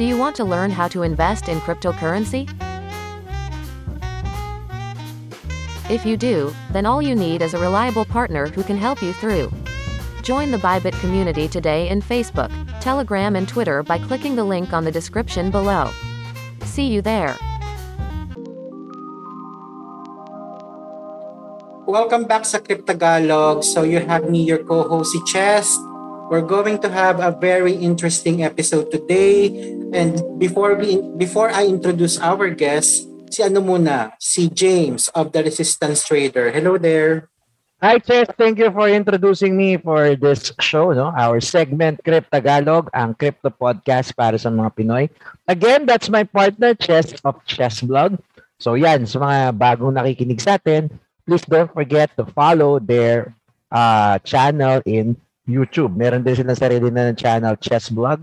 Do you want to learn how to invest in cryptocurrency? If you do, then all you need is a reliable partner who can help you through. Join the Bybit community today in Facebook, Telegram, and Twitter by clicking the link on the description below. See you there. Welcome back sa Cryptagalog. So you have me, your co-host, si Chess. We're going to have a very interesting episode today. And before we before I introduce our guest, si ano muna, si James of the Resistance Trader. Hello there. Hi, Chess. Thank you for introducing me for this show, no? Our segment, Crypt Tagalog, ang crypto podcast para sa mga Pinoy. Again, that's my partner, Chess of Chess Blog. So yan, sa mga bagong nakikinig sa atin, please don't forget to follow their uh, channel in YouTube. Meron din silang sarili na channel, Chess Blog.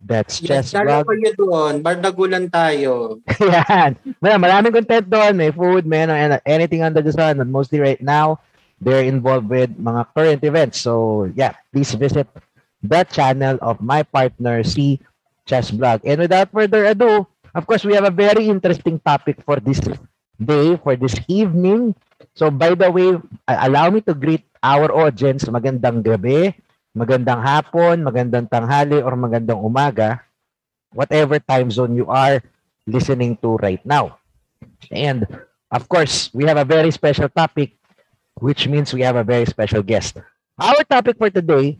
That's Chess yes, Blog. kayo doon. Bardagulan tayo. Yan. May maraming content doon. May food, may ano, anything under the sun. And mostly right now, they're involved with mga current events. So, yeah, please visit the channel of my partner, C Chess Blog. And without further ado, of course, we have a very interesting topic for this day, for this evening. So by the way, allow me to greet our audience. Magandang gabi, magandang hapon, magandang tanghali, or magandang umaga. Whatever time zone you are listening to right now. And of course, we have a very special topic, which means we have a very special guest. Our topic for today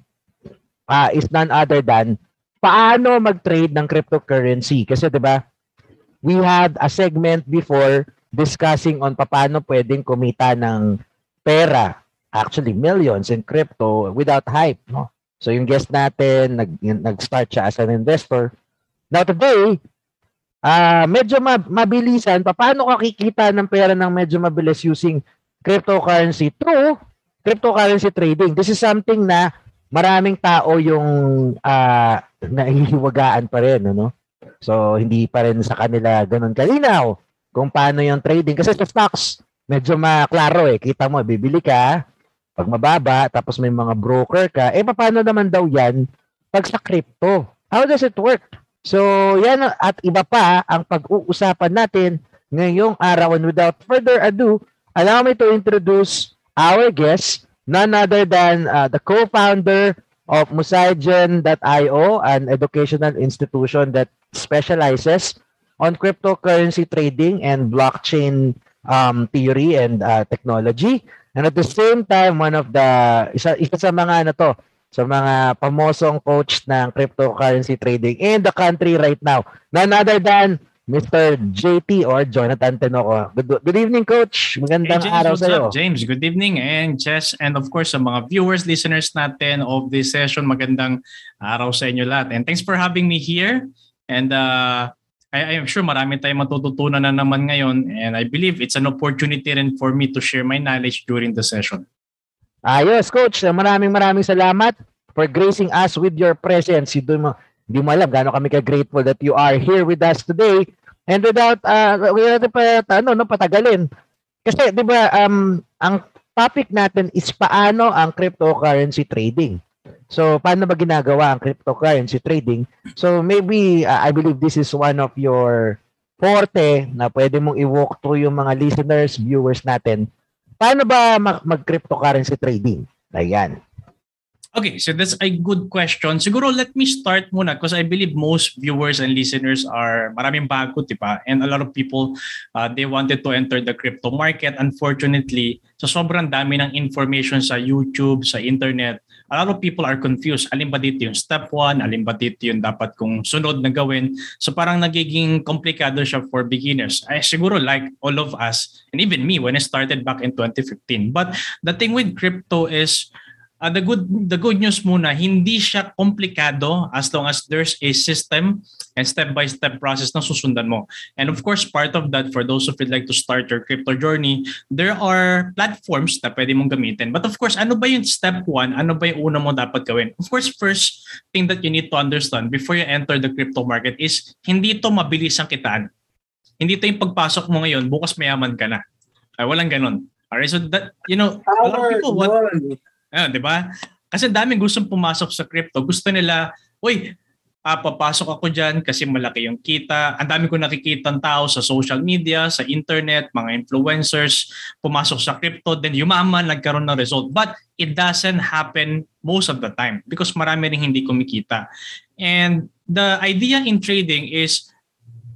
uh, is none other than paano mag-trade ng cryptocurrency. Kasi 'di ba? We had a segment before discussing on paano pwedeng kumita ng pera, actually millions in crypto without hype, no? So yung guest natin, nag, nag-start siya as an investor. Now today, uh, medyo mabilisan, paano ka kikita ng pera ng medyo mabilis using cryptocurrency through cryptocurrency trading. This is something na maraming tao yung uh, nahihiwagaan pa rin, no? So, hindi pa rin sa kanila ganun kalinaw kung paano yung trading. Kasi sa stocks, medyo maklaro eh. Kita mo, bibili ka, pag mababa, tapos may mga broker ka, eh paano naman daw yan pag sa crypto? How does it work? So, yan at iba pa ang pag-uusapan natin ngayong araw. And without further ado, allow me to introduce our guest, none other than uh, the co-founder of Musaigen.io, an educational institution that specializes on cryptocurrency trading and blockchain um, theory and uh, technology. And at the same time, one of the, isa, isa sa mga ano to, sa mga pamosong coach ng cryptocurrency trading in the country right now. None other than Mr. JT or Jonathan Tenoco. Good, good evening, Coach. Magandang hey, James, araw sa iyo. James, good evening. And Jess, and of course, sa mga viewers, listeners natin of this session, magandang araw sa inyo lahat. And thanks for having me here. And uh, I, I'm sure marami tayong matututunan na naman ngayon and I believe it's an opportunity rin for me to share my knowledge during the session. Ayos, Coach. Maraming maraming salamat for gracing us with your presence. Hindi mo, hindi mo alam gaano kami ka-grateful that you are here with us today. And without, uh, without pa, ano, no, patagalin. Kasi, di ba, um, ang topic natin is paano ang cryptocurrency trading. So, paano ba ginagawa ang cryptocurrency trading? So, maybe, uh, I believe this is one of your forte na pwede mong i-walk through yung mga listeners, viewers natin. Paano ba mag-cryptocurrency trading? Ayan. Okay, so that's a good question. Siguro let me start muna because I believe most viewers and listeners are maraming bago, diba? And a lot of people, uh, they wanted to enter the crypto market. Unfortunately, so sobrang dami ng information sa YouTube, sa internet, a lot of people are confused. Alin ba dito yung step 1? Alin ba dito yung dapat kong sunod na gawin? So parang nagiging komplikado siya for beginners. Ay, siguro like all of us, and even me when I started back in 2015. But the thing with crypto is, uh, the good the good news muna hindi siya komplikado as long as there's a system and step by step process na susundan mo. And of course part of that for those of you like to start your crypto journey there are platforms na pwede mong gamitin. But of course ano ba yung step one? Ano ba yung una mo dapat gawin? Of course first thing that you need to understand before you enter the crypto market is hindi to mabilis ang kitaan. Hindi to yung pagpasok mo ngayon bukas mayaman ka na. Ay walang ganon Alright, so that, you know, a lot of people, what, Ayun, di ba? Kasi daming gustong pumasok sa crypto. Gusto nila, uy, ah, papasok ako dyan kasi malaki yung kita. Ang dami ko nakikita ng tao sa social media, sa internet, mga influencers, pumasok sa crypto, then yumaman, nagkaroon ng result. But it doesn't happen most of the time because marami rin hindi kumikita. And the idea in trading is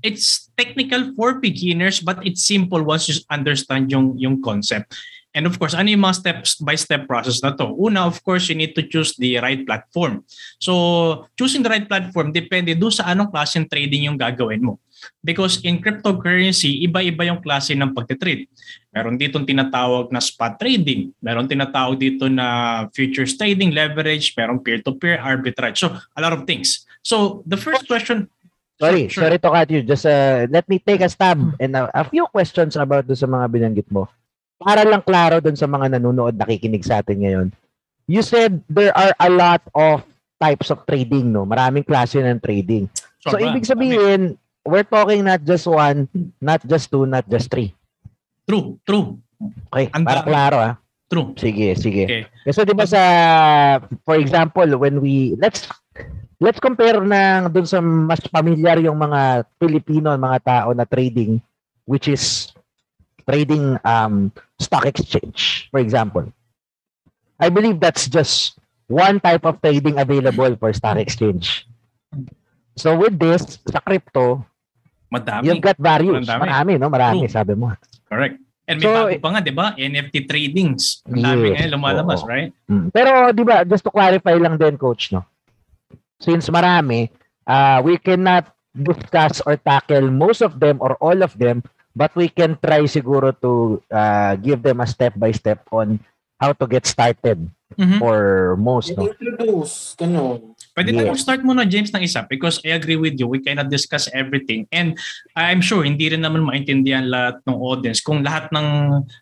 it's technical for beginners but it's simple once you understand yung yung concept. And of course, ano yung mga step-by-step process na to? Una, of course, you need to choose the right platform. So, choosing the right platform depende doon sa anong klaseng trading yung gagawin mo. Because in cryptocurrency, iba-iba yung klase ng pagtitrade. Meron dito tinatawag na spot trading. Meron tinatawag dito na futures trading, leverage, meron peer-to-peer, arbitrage. So, a lot of things. So, the first question... Sorry, Sure. sorry to cut you. Just uh, let me take a stab and a, a few questions about do sa mga binanggit mo. Para lang klaro dun sa mga nanonood, nakikinig sa atin ngayon. You said there are a lot of types of trading, no? Maraming klase ng trading. So, Sobra. ibig sabihin, we're talking not just one, not just two, not just three. True, true, Okay, Ang para klaro ah. true. Sige, sige. Okay. Kasi 'di ba sa for example, when we let's let's compare ng dun sa mas familiar yung mga Pilipino, mga tao na trading which is trading um stock exchange, for example. I believe that's just one type of trading available for stock exchange. So with this, sa crypto, Madami. you've got various. Madami. Marami, no? Marami, True. sabi mo. Correct. And may So, bago pa nga, di ba? NFT tradings. Ang dami Yes, ngayon lumalabas, oo. right? Mm. Pero 'di ba, just to clarify lang din coach, no. Since marami, uh, we cannot discuss or tackle most of them or all of them, but we can try siguro to uh, give them a step by step on how to get started Mhm. for most, no. Introduce, ganun. Pwede Yes. tayo start muna, James, ng isa because I agree with you. We cannot discuss everything. And I'm sure hindi rin naman maintindihan lahat ng audience kung lahat ng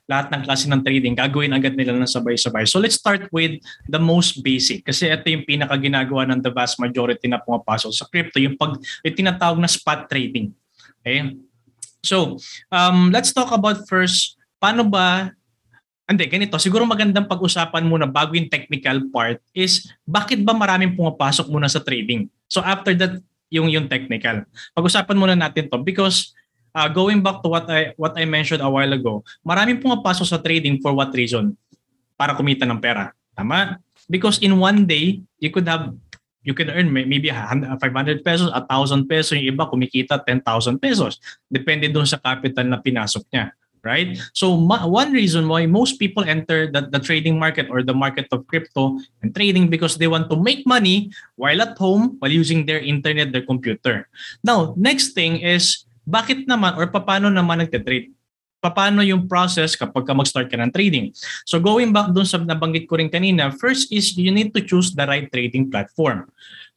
lahat ng klase ng trading gagawin agad nila ng sabay-sabay. So let's start with the most basic kasi ito yung pinaka ginagawa ng the vast majority na pumapasok sa crypto, yung pag yung tinatawag na spot trading. Okay? So, um, let's talk about first paano ba hindi, ganito. Siguro magandang pag-usapan muna bago yung technical part is bakit ba maraming pumapasok muna sa trading? So after that, yung yung technical. Pag-usapan muna natin to because uh, going back to what I what I mentioned a while ago, maraming pumapasok sa trading for what reason? Para kumita ng pera. Tama? Because in one day, you could have you can earn may- maybe 500 pesos, 1,000 pesos, yung iba kumikita 10,000 pesos. Depende doon sa capital na pinasok niya right? So ma- one reason why most people enter the, the trading market or the market of crypto and trading because they want to make money while at home while using their internet, their computer. Now, next thing is bakit naman or paano naman nagte-trade? Paano yung process kapag ka mag-start ka ng trading? So going back dun sa nabanggit ko rin kanina, first is you need to choose the right trading platform.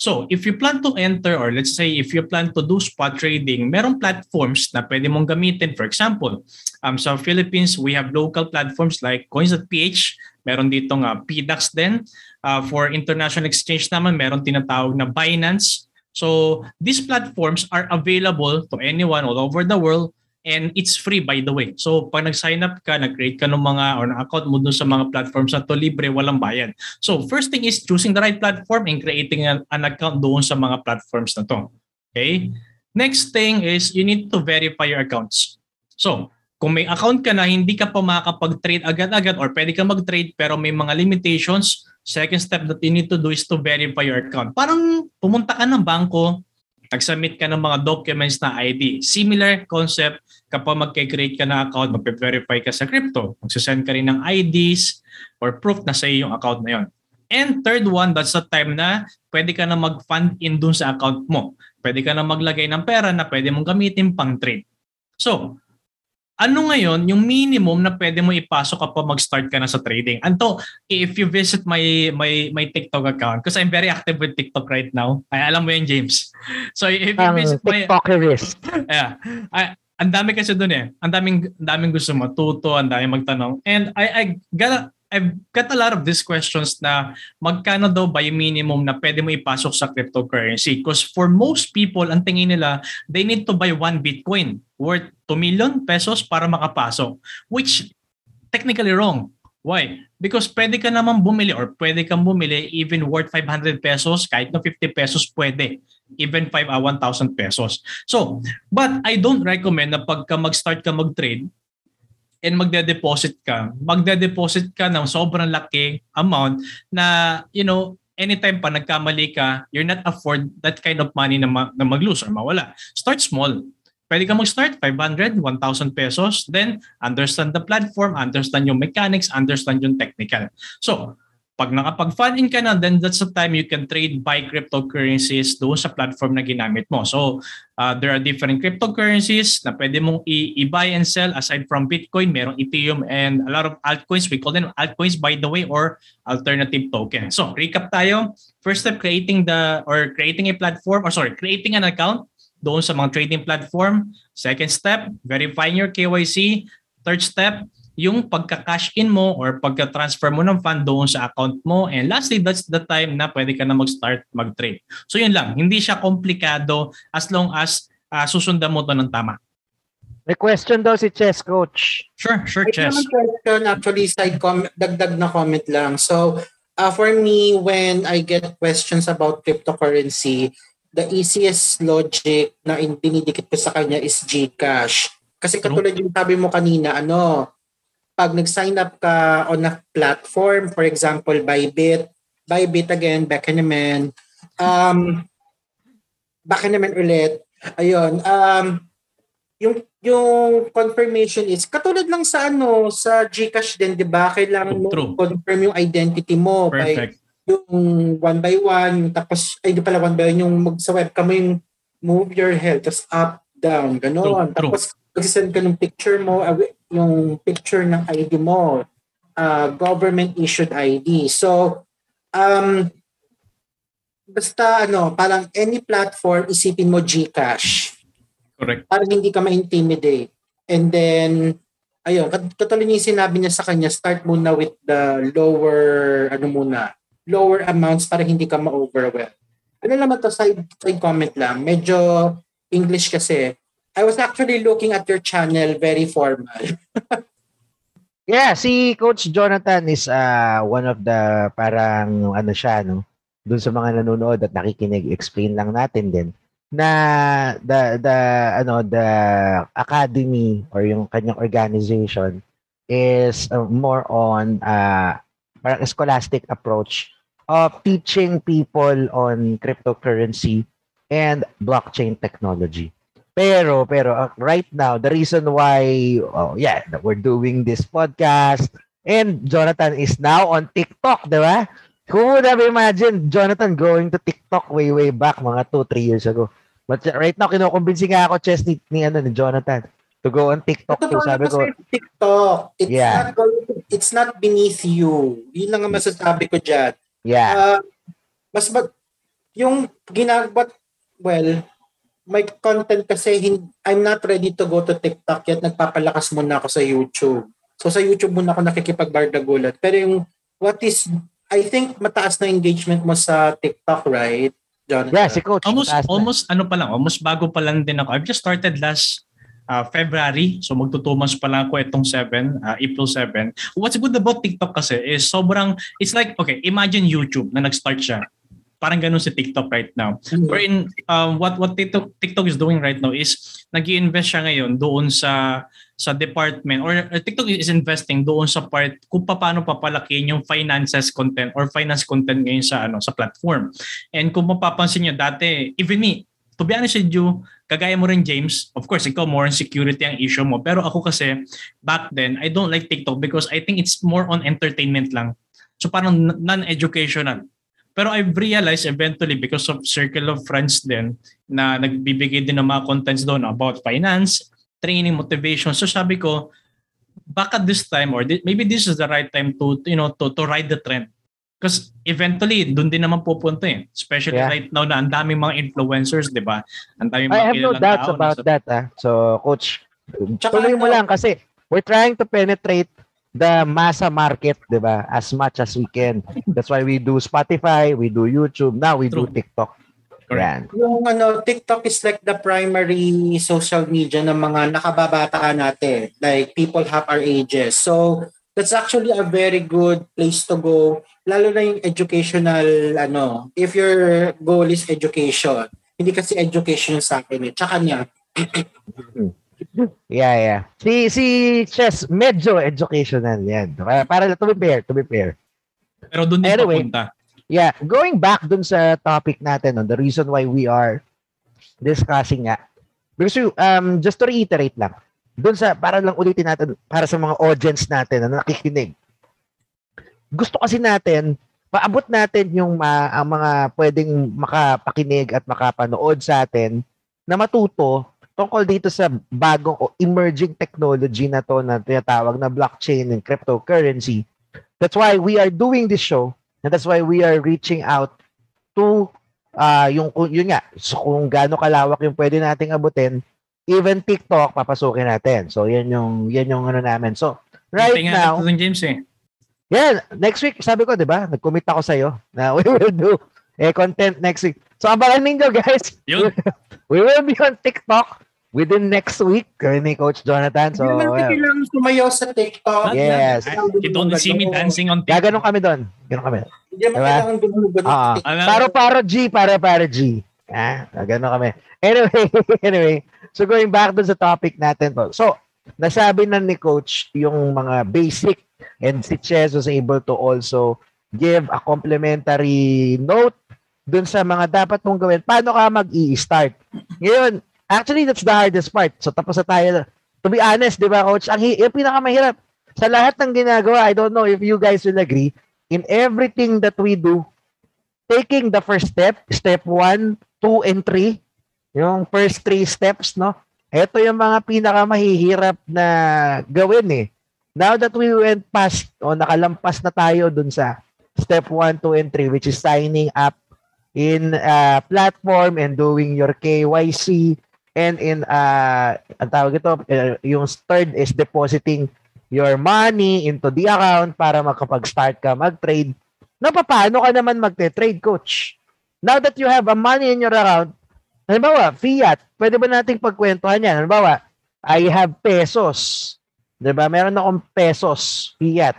So, if you plan to enter or let's say if you plan to do spot trading, merong platforms na pwede mong gamitin. For example, um, sa Philippines, we have local platforms like Coins.ph, meron ditong uh, PDAX din. Uh, for international exchange naman, meron tinatawag na Binance. So, these platforms are available to anyone all over the world and it's free by the way. So, pag nag-sign up ka, nag-create ka ng mga or account mo dun sa mga platforms na to, libre, walang bayad. So, first thing is choosing the right platform and creating an, an account doon sa mga platforms na to. Okay? Next thing is you need to verify your accounts. So, kung may account ka na, hindi ka pa makakapag-trade agad-agad or pwede ka mag-trade pero may mga limitations, second step that you need to do is to verify your account. Parang pumunta ka ng bangko, nag-submit ka ng mga documents na ID. Similar concept kapag mag-create ka ng account, mag-verify ka sa crypto. Magsasend ka rin ng IDs or proof na sa iyo yung account na yon. And third one, that's the time na pwede ka na mag-fund in dun sa account mo. Pwede ka na maglagay ng pera na pwede mong gamitin pang trade. So, ano ngayon yung minimum na pwede mo ipasok kapag mag-start ka na sa trading? Anto, if you visit my my my TikTok account, because I'm very active with TikTok right now. Ay, alam mo yun, James. So if you Ang visit my... TikTokerist. Yeah. I, ang dami kasi doon eh. Ang daming, ang daming gusto matuto, ang daming magtanong. And I, I got a, I've got a lot of these questions na magkano daw yung minimum na pwede mo ipasok sa cryptocurrency? Because for most people, ang tingin nila, they need to buy one Bitcoin worth 2 million pesos para makapasok. Which technically wrong. Why? Because pwede ka naman bumili or pwede kang bumili even worth 500 pesos, kahit na 50 pesos pwede. Even 5 uh, 1,000 pesos. So, but I don't recommend na pagka mag-start ka mag-trade and magde-deposit ka, magde-deposit ka ng sobrang laki amount na, you know, anytime pa nagkamali ka, you're not afford that kind of money na, ma- na mag-lose or mawala. Start small pwede ka mag-start 500, 1,000 pesos. Then, understand the platform, understand yung mechanics, understand yung technical. So, pag nakapag-fund in ka na, then that's the time you can trade buy cryptocurrencies doon sa platform na ginamit mo. So, uh, there are different cryptocurrencies na pwede mong i- i-buy and sell aside from Bitcoin. Merong Ethereum and a lot of altcoins. We call them altcoins by the way or alternative token. So, recap tayo. First step, creating the or creating a platform or sorry, creating an account doon sa mga trading platform. Second step, verifying your KYC. Third step, yung pagka-cash in mo or pagka-transfer mo ng fund doon sa account mo. And lastly, that's the time na pwede ka na mag-start mag-trade. So yun lang, hindi siya komplikado as long as uh, susundan mo to ng tama. May question daw si Chess Coach. Sure, sure, May Chess. naman question, actually, side comment, dagdag na comment lang. So, uh, for me, when I get questions about cryptocurrency, the easiest logic na dinidikit ko sa kanya is Gcash. Kasi katulad yung sabi mo kanina, ano, pag nag-sign up ka on a platform, for example, Bybit, Bybit again, baka naman, um, baka naman ulit, ayun, um, yung yung confirmation is katulad lang sa ano sa GCash din 'di ba kailangan mo True. confirm yung identity mo by Perfect. yung one by one, yung tapos, ay di pala one by one, yung mag, sa webcam mo yung move your head, tapos up, down, true. Tapos, magsisend ka ng picture mo, yung picture ng ID mo, uh, government-issued ID. So, um, basta ano, parang any platform, isipin mo Gcash. Correct. Parang hindi ka ma-intimidate. And then, ayun, kat- katulad yung sinabi niya sa kanya, start muna with the lower, ano muna, lower amounts para hindi ka ma-overwhelm. Ano naman to, side, side comment lang. Medyo English kasi. I was actually looking at your channel, very formal. Yeah, si Coach Jonathan is uh, one of the parang ano siya, no? Doon sa mga nanonood at nakikinig, explain lang natin din na the the ano the academy or yung kanyang organization is uh, more on uh, parang scholastic approach of teaching people on cryptocurrency and blockchain technology. Pero pero uh, right now the reason why oh yeah, that we're doing this podcast and Jonathan is now on TikTok, 'di ba? Who would have imagined Jonathan going to TikTok way way back mga 2 3 years ago. But right now kinukumbinsi nga ako Chess ni, ni ano ni Jonathan to go on TikTok too. Totoo Sabi ko, TikTok, it's Yeah. not going to- it's not beneath you. Yun lang ang masasabi ko dyan. yeah. Uh, mas mag, yung ginagawa, well, my content kasi, hin- I'm not ready to go to TikTok yet. Nagpapalakas muna ako sa YouTube. So sa YouTube muna ako nakikipagbardagulat. Pero yung, what is, I think mataas na engagement mo sa TikTok, right? Jonathan? Yeah, si coach. Almost, taas na. almost ano pa lang, almost bago pa lang din ako. I've just started last uh, February. So months pa lang ako itong 7, uh, April 7. What's good about TikTok kasi is sobrang, it's like, okay, imagine YouTube na nag-start siya. Parang ganun si TikTok right now. Wherein, um, what what TikTok, TikTok is doing right now is nag invest siya ngayon doon sa sa department or uh, TikTok is investing doon sa part kung paano papalakihin yung finances content or finance content ngayon sa ano sa platform. And kung mapapansin niyo dati, even me, to be honest with you, kagaya mo rin James, of course, ikaw more on security ang issue mo. Pero ako kasi, back then, I don't like TikTok because I think it's more on entertainment lang. So parang non-educational. Pero I've realized eventually because of circle of friends din na nagbibigay din ng mga contents doon about finance, training, motivation. So sabi ko, baka this time or thi- maybe this is the right time to you know to to ride the trend. Because eventually, doon din naman pupunta eh. Especially Yeah. right now na ang daming mga influencers, di ba? Ang daming I mga have no doubts tao about nasa- that. Ah. So, coach, Tsaka tuloy mo ano- lang kasi we're trying to penetrate the massa market, 'di ba? As much as we can. That's why we do Spotify, we do YouTube, now we do True. TikTok. Yan. Yung ano, TikTok is like the primary social media ng mga nakababataan natin. Like people half our ages. So, that's actually a very good place to go lalo na yung educational ano if your goal is education hindi kasi education sa akin eh tsaka niya Yeah, yeah. Si si Chess medyo educational yan. Para, para to be fair, to be fair. Pero doon din Anyway. papunta. Yeah, going back dun sa topic natin, no, the reason why we are discussing nga. Because um just to reiterate lang, dun sa para lang ulitin natin para sa mga audience natin na nakikinig. Gusto kasi natin paabot natin yung ma- ang mga pwedeng makapakinig at makapanood sa atin na matuto tungkol dito sa bagong o emerging technology na to na tinatawag na blockchain and cryptocurrency. That's why we are doing this show and that's why we are reaching out to ah yung yun nga so kung gaano kalawak yung pwede nating abutin even TikTok papasukin natin. So yan yung yan yung ano namin. So right nga now natin James eh. yan, next week, sabi ko, di ba? Nag-commit ako sa'yo na we will do eh, content next week. So, abangan ninyo, guys. Yun. We will be on TikTok within next week. Kami ni Coach Jonathan. So, Hindi well, kailangan sumayaw sa TikTok. Yes. You don't see me dancing on TikTok. gaganon kami doon. Ganon kami. Hindi Diba? kailangan gumugan ng Ah. Alam, Para para G, para para G. Ah, gano'n kami. Anyway, anyway, so going back dun sa topic natin po. So, nasabi na ni coach yung mga basic and si Ches was able to also give a complimentary note dun sa mga dapat mong gawin. Paano ka mag-i-start? Ngayon, actually, that's the hardest part. So, tapos na tayo. To be honest, di ba, coach? Ang yung pinakamahirap sa lahat ng ginagawa, I don't know if you guys will agree, in everything that we do, taking the first step, step 1, 2, and 3, yung first three steps, no? Ito yung mga pinakamahihirap na gawin eh. Now that we went past o nakalampas na tayo dun sa step 1, 2, and 3 which is signing up in uh, platform and doing your KYC and in uh, ang tawag ito, uh, yung third is depositing your money into the account para makapag-start ka mag-trade. Na paano ka naman magte-trade, coach? Now that you have a money in your account, halimbawa, fiat, pwede ba nating pagkwentuhan yan? Halimbawa, I have pesos. 'Di ba? Meron akong pesos, fiat.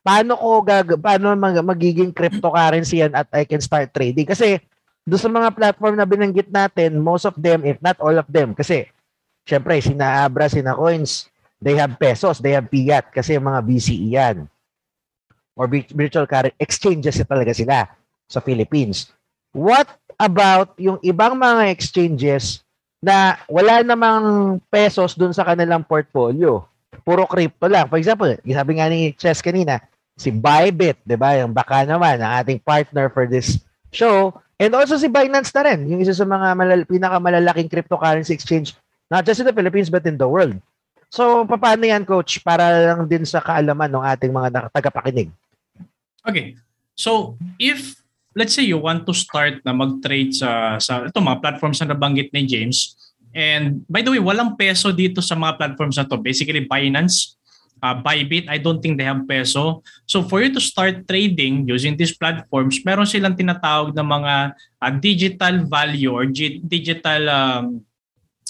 Paano ko gag paano mag- magiging cryptocurrency yan at I can start trading? Kasi doon sa mga platform na binanggit natin, most of them, if not all of them, kasi syempre, sina Abra, sina Coins, they have pesos, they have fiat kasi mga BCE yan. Or vi- virtual currency exchanges talaga sila sa Philippines. What about yung ibang mga exchanges na wala namang pesos dun sa kanilang portfolio? Puro crypto lang. For example, sabi nga ni Chess kanina, si Bybit, di ba? Yung baka naman, ang ating partner for this show. And also si Binance na rin, yung isa sa mga malal- pinakamalalaking cryptocurrency exchange, not just in the Philippines but in the world. So, paano yan, Coach? Para lang din sa kaalaman ng ating mga tagapakinig. Okay. So, if let's say you want to start na mag-trade sa sa ito mga platforms na nabanggit ni James. And by the way, walang peso dito sa mga platforms na to. Basically Binance, uh, Bybit, I don't think they have peso. So for you to start trading using these platforms, meron silang tinatawag na mga uh, digital value or gi- digital um,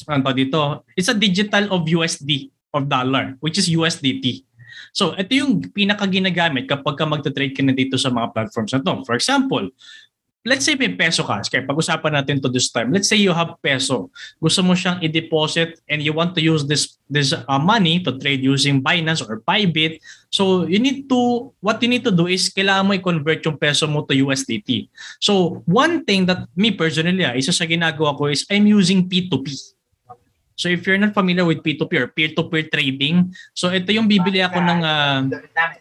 ano dito? It's a digital of USD of dollar, which is USDT. So, ito yung pinaka ginagamit kapag ka magta-trade ka na dito sa mga platforms na to. For example, let's say may peso ka. Kaya pag-usapan natin to this time. Let's say you have peso. Gusto mo siyang i-deposit and you want to use this this uh, money to trade using Binance or Bybit. So, you need to, what you need to do is kailangan mo i-convert yung peso mo to USDT. So, one thing that me personally, ah, isa sa ginagawa ko is I'm using P2P. So if you're not familiar with P2P or peer-to-peer trading, so ito yung bibili ako ng ah,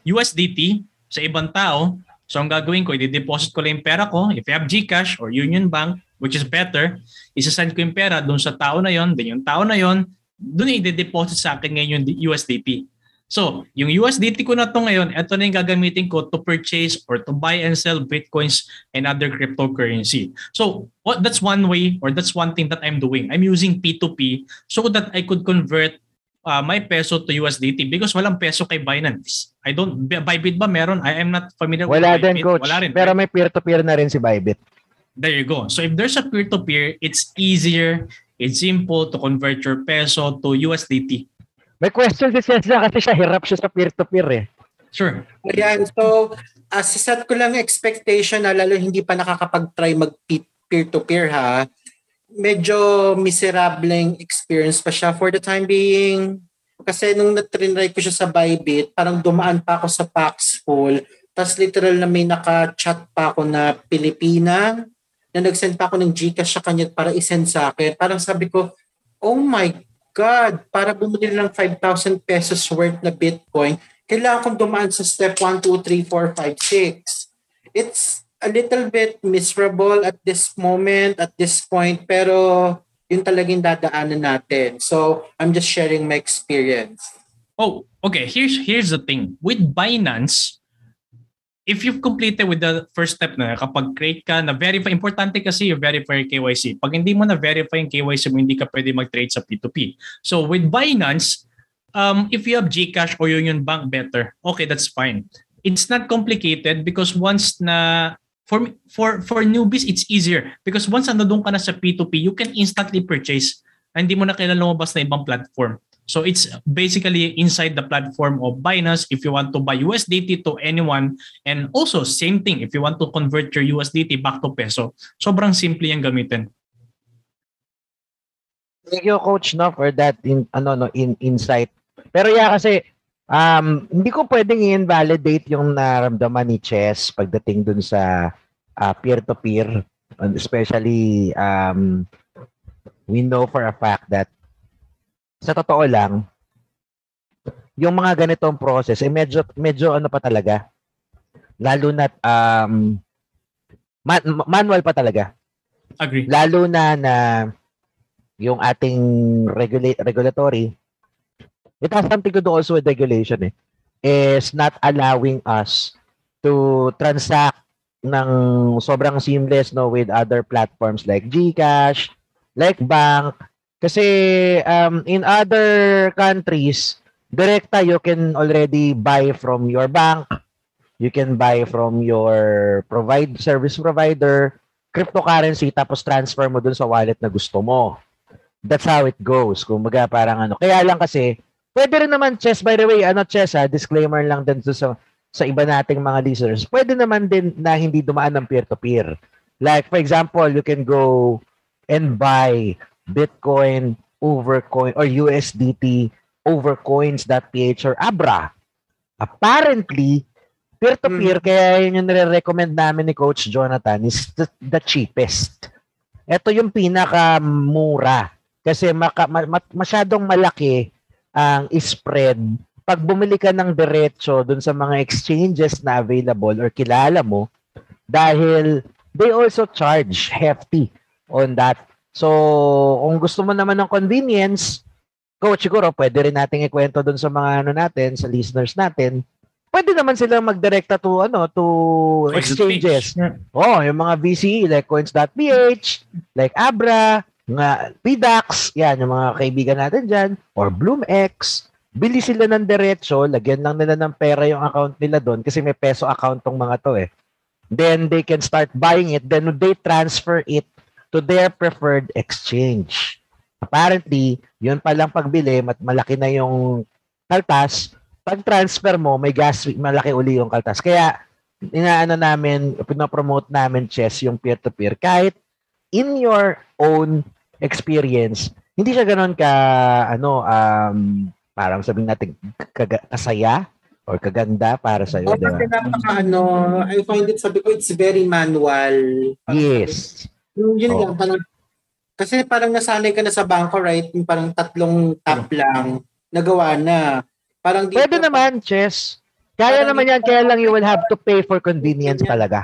USDT sa ibang tao. So ang gagawin ko, i-deposit ko lang yung pera ko. If you have GCash or Union Bank, which is better, isasend ko yung pera doon sa tao na yon, then yung tao na yon, doon i-deposit sa akin ngayon yung USDT. So, yung USDT ko na to ngayon, ito na yung gagamitin ko to purchase or to buy and sell Bitcoins and other cryptocurrency. So, what that's one way or that's one thing that I'm doing. I'm using P2P so that I could convert uh, my peso to USDT because walang peso kay Binance. I don't, Bybit ba meron? I am not familiar Wala with din, Bybit. Coach. Wala rin. Pero may peer-to-peer na rin si Bybit. There you go. So if there's a peer-to-peer, it's easier, it's simple to convert your peso to USDT. May question si Cesar kasi siya hirap siya sa peer-to-peer eh. Sure. Ayan, so uh, set ko lang expectation na lalo hindi pa nakakapag-try mag peer-to-peer ha. Medyo miserableng experience pa siya for the time being. Kasi nung natrinry ko siya sa Bybit, parang dumaan pa ako sa Paxful. Tapos literal na may naka-chat pa ako na Pilipina na nag-send pa ako ng Gcash sa kanya para isend sa akin. Parang sabi ko, oh my God, para bumili lang 5,000 pesos worth na Bitcoin, kailangan kong dumaan sa step 1, 2, 3, 4, 5, 6. It's a little bit miserable at this moment, at this point, pero yun talagang dadaanan natin. So, I'm just sharing my experience. Oh, okay. Here's here's the thing. With Binance, if you've completed with the first step na kapag create ka na verify, importante kasi yung verify your KYC. Pag hindi mo na verify yung KYC mo, hindi ka pwede mag-trade sa P2P. So with Binance, um, if you have Gcash or Union Bank better, okay, that's fine. It's not complicated because once na for for for newbies it's easier because once ano doon ka na sa P2P, you can instantly purchase. Hindi mo na kailangan lumabas na ibang platform. So it's basically inside the platform of Binance if you want to buy USDT to anyone and also same thing if you want to convert your USDT back to peso. Sobrang simple yung gamitin. Thank you coach no for that in ano no in insight. Pero yeah kasi um hindi ko pwedeng i-invalidate yung naramdaman ni Chess pagdating dun sa uh, peer-to-peer especially um we know for a fact that sa totoo lang, yung mga ganitong process, eh medyo, medyo ano pa talaga, lalo na um, man, manual pa talaga. Agree. Lalo na na yung ating regula- regulatory, it has something to do also with regulation eh, is not allowing us to transact ng sobrang seamless no with other platforms like GCash, like bank, kasi um, in other countries, direkta you can already buy from your bank, you can buy from your provide service provider, cryptocurrency tapos transfer mo dun sa wallet na gusto mo. That's how it goes. Kung maga parang ano. Kaya lang kasi, pwede rin naman chess by the way, ano chess ha, disclaimer lang din sa sa iba nating mga listeners. Pwede naman din na hindi dumaan ng peer-to-peer. Like for example, you can go and buy Bitcoin over coin or USDT over coins.ph or Abra. Apparently, peer-to-peer, mm. kaya yun yung nire-recommend namin ni Coach Jonathan is the, the cheapest. Ito yung pinaka-mura. Kasi maka, ma, masyadong malaki ang spread pag bumili ka ng diretso dun sa mga exchanges na available or kilala mo dahil they also charge hefty on that So, kung gusto mo naman ng convenience, coach, siguro pwede rin nating ikwento doon sa mga ano natin, sa listeners natin. Pwede naman sila magdirekta to ano to exchanges. Oh, yung mga VCE like coins.ph, like Abra, nga PDAX, yan yung mga kaibigan natin diyan or BloomX. Bili sila ng diretso, lagyan lang nila ng pera yung account nila doon kasi may peso account tong mga to eh. Then they can start buying it, then they transfer it to their preferred exchange. Apparently, yun palang pagbili, mat malaki na yung kaltas, pag transfer mo, may gas, malaki uli yung kaltas. Kaya, inaano namin, pinopromote namin chess yung peer-to-peer. Kahit in your own experience, hindi siya ganoon ka, ano, um, parang sabihin natin, kasaya or kaganda para sa iyo. Oh, diba? napaka ano, I find it, sabi ko, it's very manual. Yes. Yung yun oh. lang, parang, kasi parang nasanay ka na sa bangko, right? Yung parang tatlong tap lang, nagawa na. Parang dito, Pwede naman, Chess. Kaya naman yan, kaya lang you will have to pay for convenience talaga.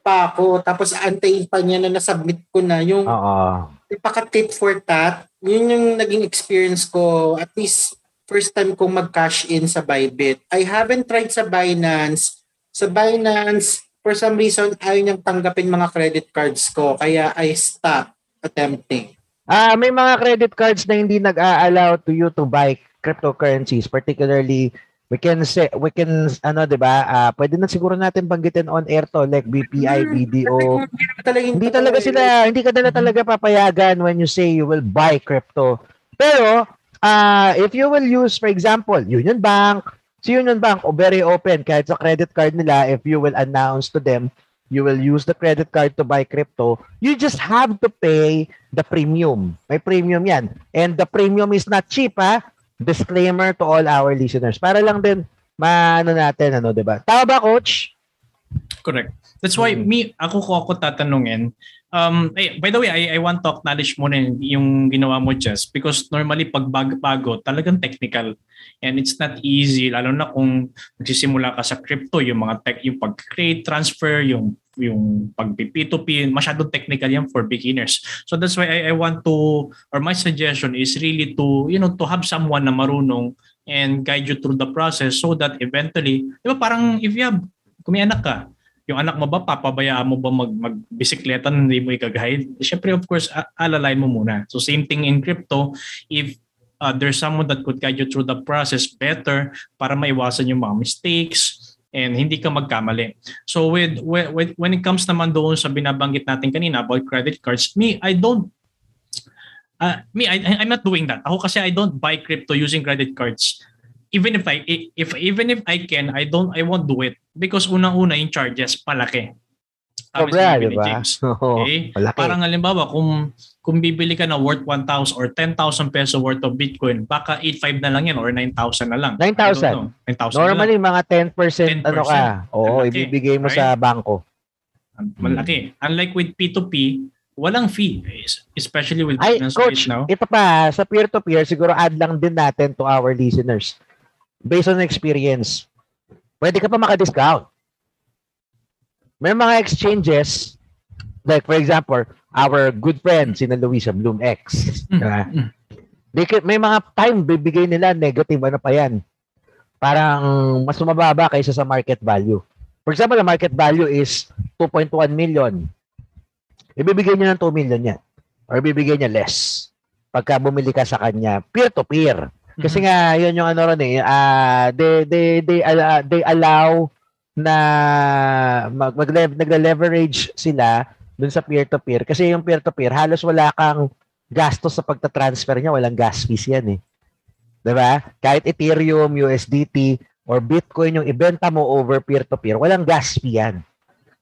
Pa ako, tapos antayin pa niya na nasubmit ko na yung Oo. Paka-tip for that. Yun yung naging experience ko. At least first time kong mag-cash in sa Bybit. I haven't tried sa Binance. Sa Binance, for some reason, ayaw niyang tanggapin mga credit cards ko. Kaya I stop attempting. Ah, may mga credit cards na hindi nag-a-allow to you to buy cryptocurrencies, particularly we can say we can ano 'di ba? Uh, pwede na siguro natin banggitin on air to like BPI, hmm. BDO. hindi talaga sila hindi ka dala talaga papayagan when you say you will buy crypto. Pero uh, if you will use for example, Union Bank Si Union Bank, o very open, kahit sa credit card nila, if you will announce to them, you will use the credit card to buy crypto, you just have to pay the premium. May premium yan. And the premium is not cheap, ha? Disclaimer to all our listeners. Para lang din, maano natin, ano, di ba? Tama ba, Coach? Correct. That's why Mm. me, ako ko ako tatanungin. Um, eh, by the way, I, I want to acknowledge mo rin yung ginawa mo, Jess, because normally pag bag, bago, talagang technical. And it's not easy, lalo na kung nagsisimula ka sa crypto, yung mga tech, yung pag-create, transfer, yung yung pag P2P, masyadong technical yan for beginners. So that's why I, I want to, or my suggestion is really to, you know, to have someone na marunong and guide you through the process so that eventually, di ba parang if you have, kung may anak ka, yung anak mo ba, papabayaan mo ba mag, magbisikleta na hindi mo ikagahid? Siyempre, of course, a- alalayan mo muna. So same thing in crypto, if uh, there's someone that could guide you through the process better para maiwasan yung mga mistakes and hindi ka magkamali. So with, with when it comes naman doon sa binabanggit natin kanina about credit cards, me, I don't uh, me, I, I'm not doing that. Ako kasi I don't buy crypto using credit cards even if I if even if I can, I don't I won't do it because unang-una yung charges palaki. Sabi Sobra, di ba? Okay? malaki. Parang halimbawa kung kung bibili ka na worth 1,000 or 10,000 peso worth of Bitcoin, baka 8,500 na lang yan or 9,000 na lang. 9,000. I don't know. 9,000 na lang. Normally, mga 10%, 10%, ano ka, oo, malaki, ibibigay mo sa bangko. Malaki. Unlike with P2P, walang fee. Especially with Ay, Binance coach, right now. ito pa, sa peer-to-peer, siguro add lang din natin to our listeners. Based on experience, pwede ka pa maka-discount. May mga exchanges, like for example, our good friend, si Luisa Bloom X. diba? They can- may mga time bibigay nila negative ano pa yan. Parang mas mababa kaysa sa market value. For example, the market value is 2.1 million. Ibibigay niya ng 2 million yan. Or ibibigay niya less. Pagka bumili ka sa kanya, peer-to-peer. Kasi nga, yun yung ano ron eh, ah, they, they, they, ala- they allow na mag, mag nagle-leverage sila dun sa peer-to-peer. Kasi yung peer-to-peer, halos wala kang gastos sa pagta-transfer niya, walang gas fees yan eh. ba? Kahit Ethereum, USDT, or Bitcoin yung ibenta mo over peer-to-peer, walang gas fee yan.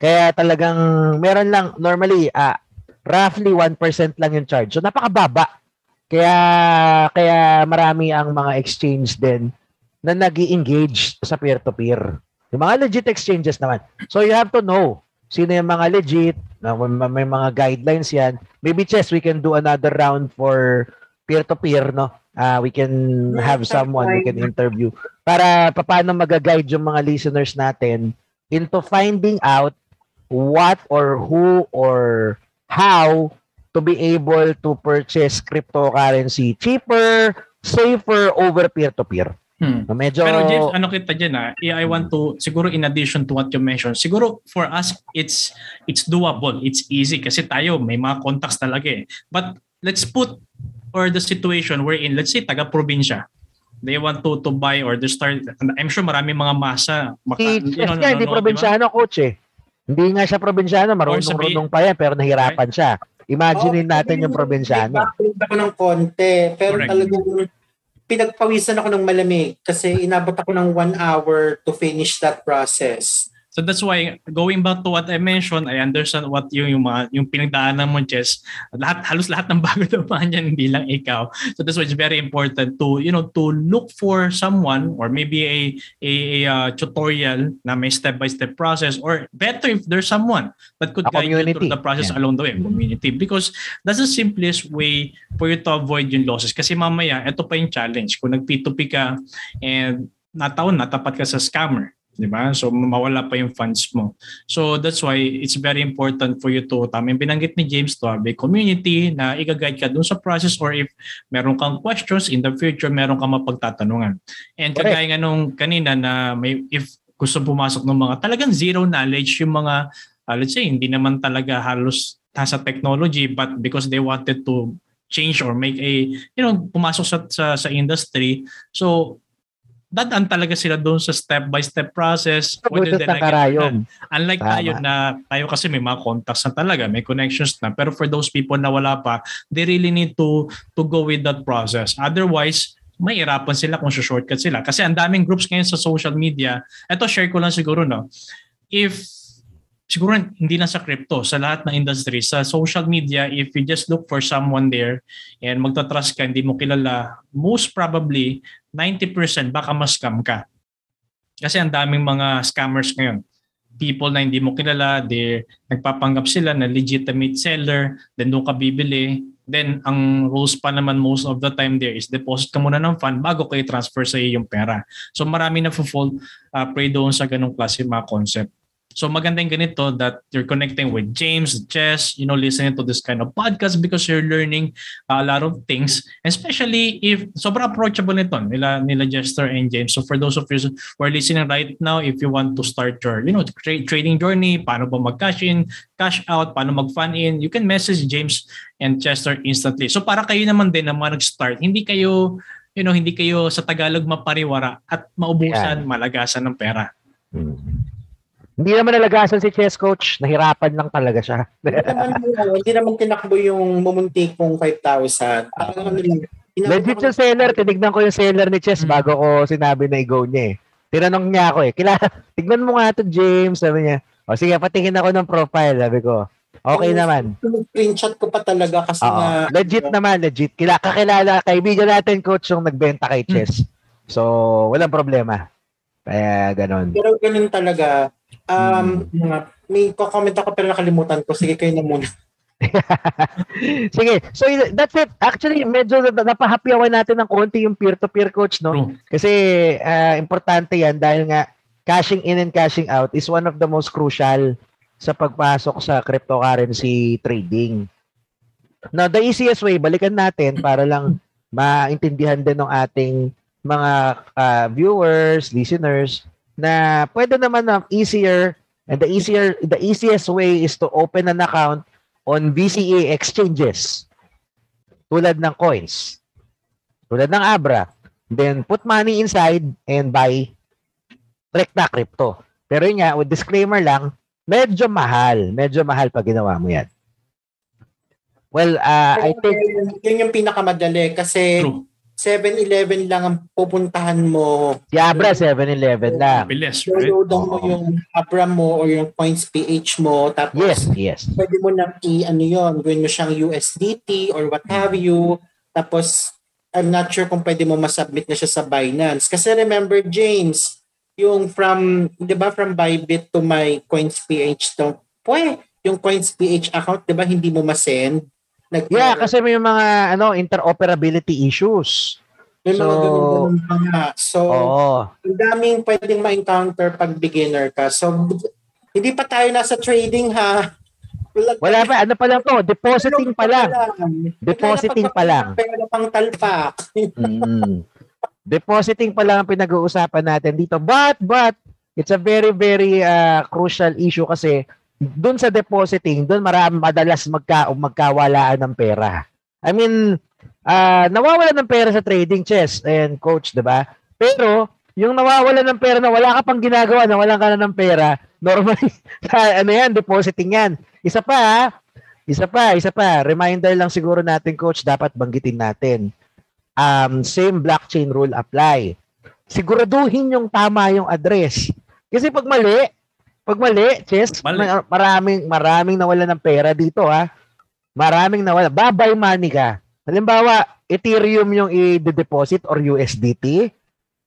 Kaya talagang meron lang, normally, ah, roughly 1% lang yung charge. So napakababa. Kaya kaya marami ang mga exchange din na nag engage sa peer-to-peer. Yung mga legit exchanges naman. So you have to know sino yung mga legit, na may, may mga guidelines yan. Maybe Chess, we can do another round for peer-to-peer, no? Uh, we can have someone we can interview para paano mag-guide yung mga listeners natin into finding out what or who or how to be able to purchase cryptocurrency cheaper, safer over peer-to-peer. Hmm. No, medyo Pero James, ano kita dyan ah, I want to, siguro in addition to what you mentioned, siguro for us, it's it's doable, it's easy kasi tayo may mga contacts talaga eh. But let's put or the situation we're in, let's say taga-probinsya. They want to to buy or to start, I'm sure marami mga masa. Maka, Si you know, nga, hindi probinsyano, coach eh. Hindi nga siya probinsyano, marunong-runong pa yan, pero nahirapan siya. Imaginein Oo, natin yung probinsyano. Ako ng konti. Pero Correct. talagang pinagpawisan ako ng malamig kasi inabot ako ng one hour to finish that process. So that's why going back to what I mentioned, I understand what yung yung mga yung pinagdaanan mo Jess. Lahat halos lahat ng bago naman yan hindi lang ikaw. So that's why it's very important to you know to look for someone or maybe a a, a uh, tutorial na may step by step process or better if there's someone that could A guide you community. through the process Yeah. along the way, community because that's the simplest way for you to avoid yung losses kasi mamaya ito pa yung challenge kung nag P2P ka and nataon natapat ka sa scammer di ba? So mawala pa yung funds mo. So that's why it's very important for you to tama yung binanggit ni James to have a community na i-guide ka dun sa process or if meron kang questions in the future, meron kang mapagtatanungan. And Correct. kagaya nga nung kanina na may if gusto pumasok ng mga talagang zero knowledge yung mga uh, let's say hindi naman talaga halos nasa technology but because they wanted to change or make a you know pumasok sa sa, sa industry so dadaan talaga sila doon sa step by step process whether not. karayom. Unlike Tama. tayo na tayo kasi may mga contacts na talaga, may connections na. Pero for those people na wala pa, they really need to to go with that process. Otherwise, mahirapan sila kung shortcut sila. Kasi ang daming groups ngayon sa social media. Ito, share ko lang siguro, no? If siguro hindi lang sa crypto, sa lahat ng industry, sa social media, if you just look for someone there and magta-trust ka, hindi mo kilala, most probably 90% baka ma-scam ka. Kasi ang daming mga scammers ngayon. People na hindi mo kilala, they nagpapanggap sila na legitimate seller, then doon ka bibili. Then ang rules pa naman most of the time there is deposit ka muna ng fund bago kayo transfer sa iyo yung pera. So marami na fall uh, prey doon sa ganong klase mga concept. So maganda yung ganito that you're connecting with James, Chess, you know, listening to this kind of podcast because you're learning a lot of things. Especially if sobrang approachable nito nila nila Jester and James. So for those of you who are listening right now, if you want to start your, you know, tra- trading journey, paano ba mag-cash in, cash out, paano mag-fund in, you can message James and Chester instantly. So para kayo naman din na mga nag-start, hindi kayo you know, hindi kayo sa Tagalog mapariwara at maubusan, yeah. malagasan ng pera. Mm-hmm. Hindi naman nalagasan si chess coach. Nahirapan lang talaga siya. hindi naman, hindi naman tinakbo yung mumuntik kong 5,000. Uh, Legit yung seller. Tinignan ko yung seller ni Chess hmm. bago ko sinabi na i-go niya eh. Tinanong niya ako eh. Kila, tignan mo nga to James. Sabi niya. O sige, patingin ako ng profile. Sabi ko. Okay yung, naman. Screenshot ko pa talaga kasi Oo. na... Legit uh, naman, legit. Kila, kakilala, kaibigan natin coach yung nagbenta kay hmm. Chess. So, walang problema. Kaya ganon. Pero ganun talaga Um, hmm. may comment ako pero nakalimutan ko. Sige, kayo na muna. Sige. So that's it. Actually, medyo napahapyawan natin ng konti yung peer-to-peer coach, no? Kasi uh, importante yan dahil nga cashing in and cashing out is one of the most crucial sa pagpasok sa cryptocurrency trading. Now, the easiest way, balikan natin para lang maintindihan din ng ating mga uh, viewers, listeners, na pwede naman na easier and the easier the easiest way is to open an account on VCA exchanges. Tulad ng coins. Tulad ng Abra. Then put money inside and buy Rekta crypto. Pero yun nga with disclaimer lang medyo mahal. Medyo mahal pag ginawa mo yan. Well uh, I think yun yung pinakamadali kasi True 7-Eleven lang ang pupuntahan mo. Si Abra, 7-Eleven lang. Bilis, right? Downloadan mo yung Abra mo or yung Points PH mo. Tapos, yes, yes. pwede mo na i, ano yun, gawin mo siyang USDT or what have you. Tapos, I'm not sure kung pwede mo masubmit na siya sa Binance. Kasi remember, James, yung from, di ba, from Bybit to my Coins PH to, pwede, yung Coins PH account, di ba, hindi mo masend Nag- yeah, kasi may mga ano interoperability issues. May so, mga ganun, pa nga. So, oo. ang daming pwedeng ma-encounter pag beginner ka. So, hindi pa tayo nasa trading ha. Wala, Wala pa. Ano pa lang to? Depositing pa lang. Depositing pa lang. Pero pang talpak. mm. Depositing pa lang ang pinag-uusapan natin dito. But, but, it's a very, very uh, crucial issue kasi doon sa depositing, doon marami madalas magka magkawalaan ng pera. I mean, uh, nawawala ng pera sa trading chess and coach, 'di ba? Pero yung nawawala ng pera na wala ka pang ginagawa, na wala ka na ng pera, normally ano yan, depositing yan. Isa pa, isa pa, isa pa, reminder lang siguro natin coach, dapat banggitin natin. Um, same blockchain rule apply. Siguraduhin yung tama yung address. Kasi pag mali, pag mali, Chess, mali. maraming, maraming nawala ng pera dito ha. Maraming nawala. Babay money ka. Halimbawa, Ethereum yung i-deposit or USDT.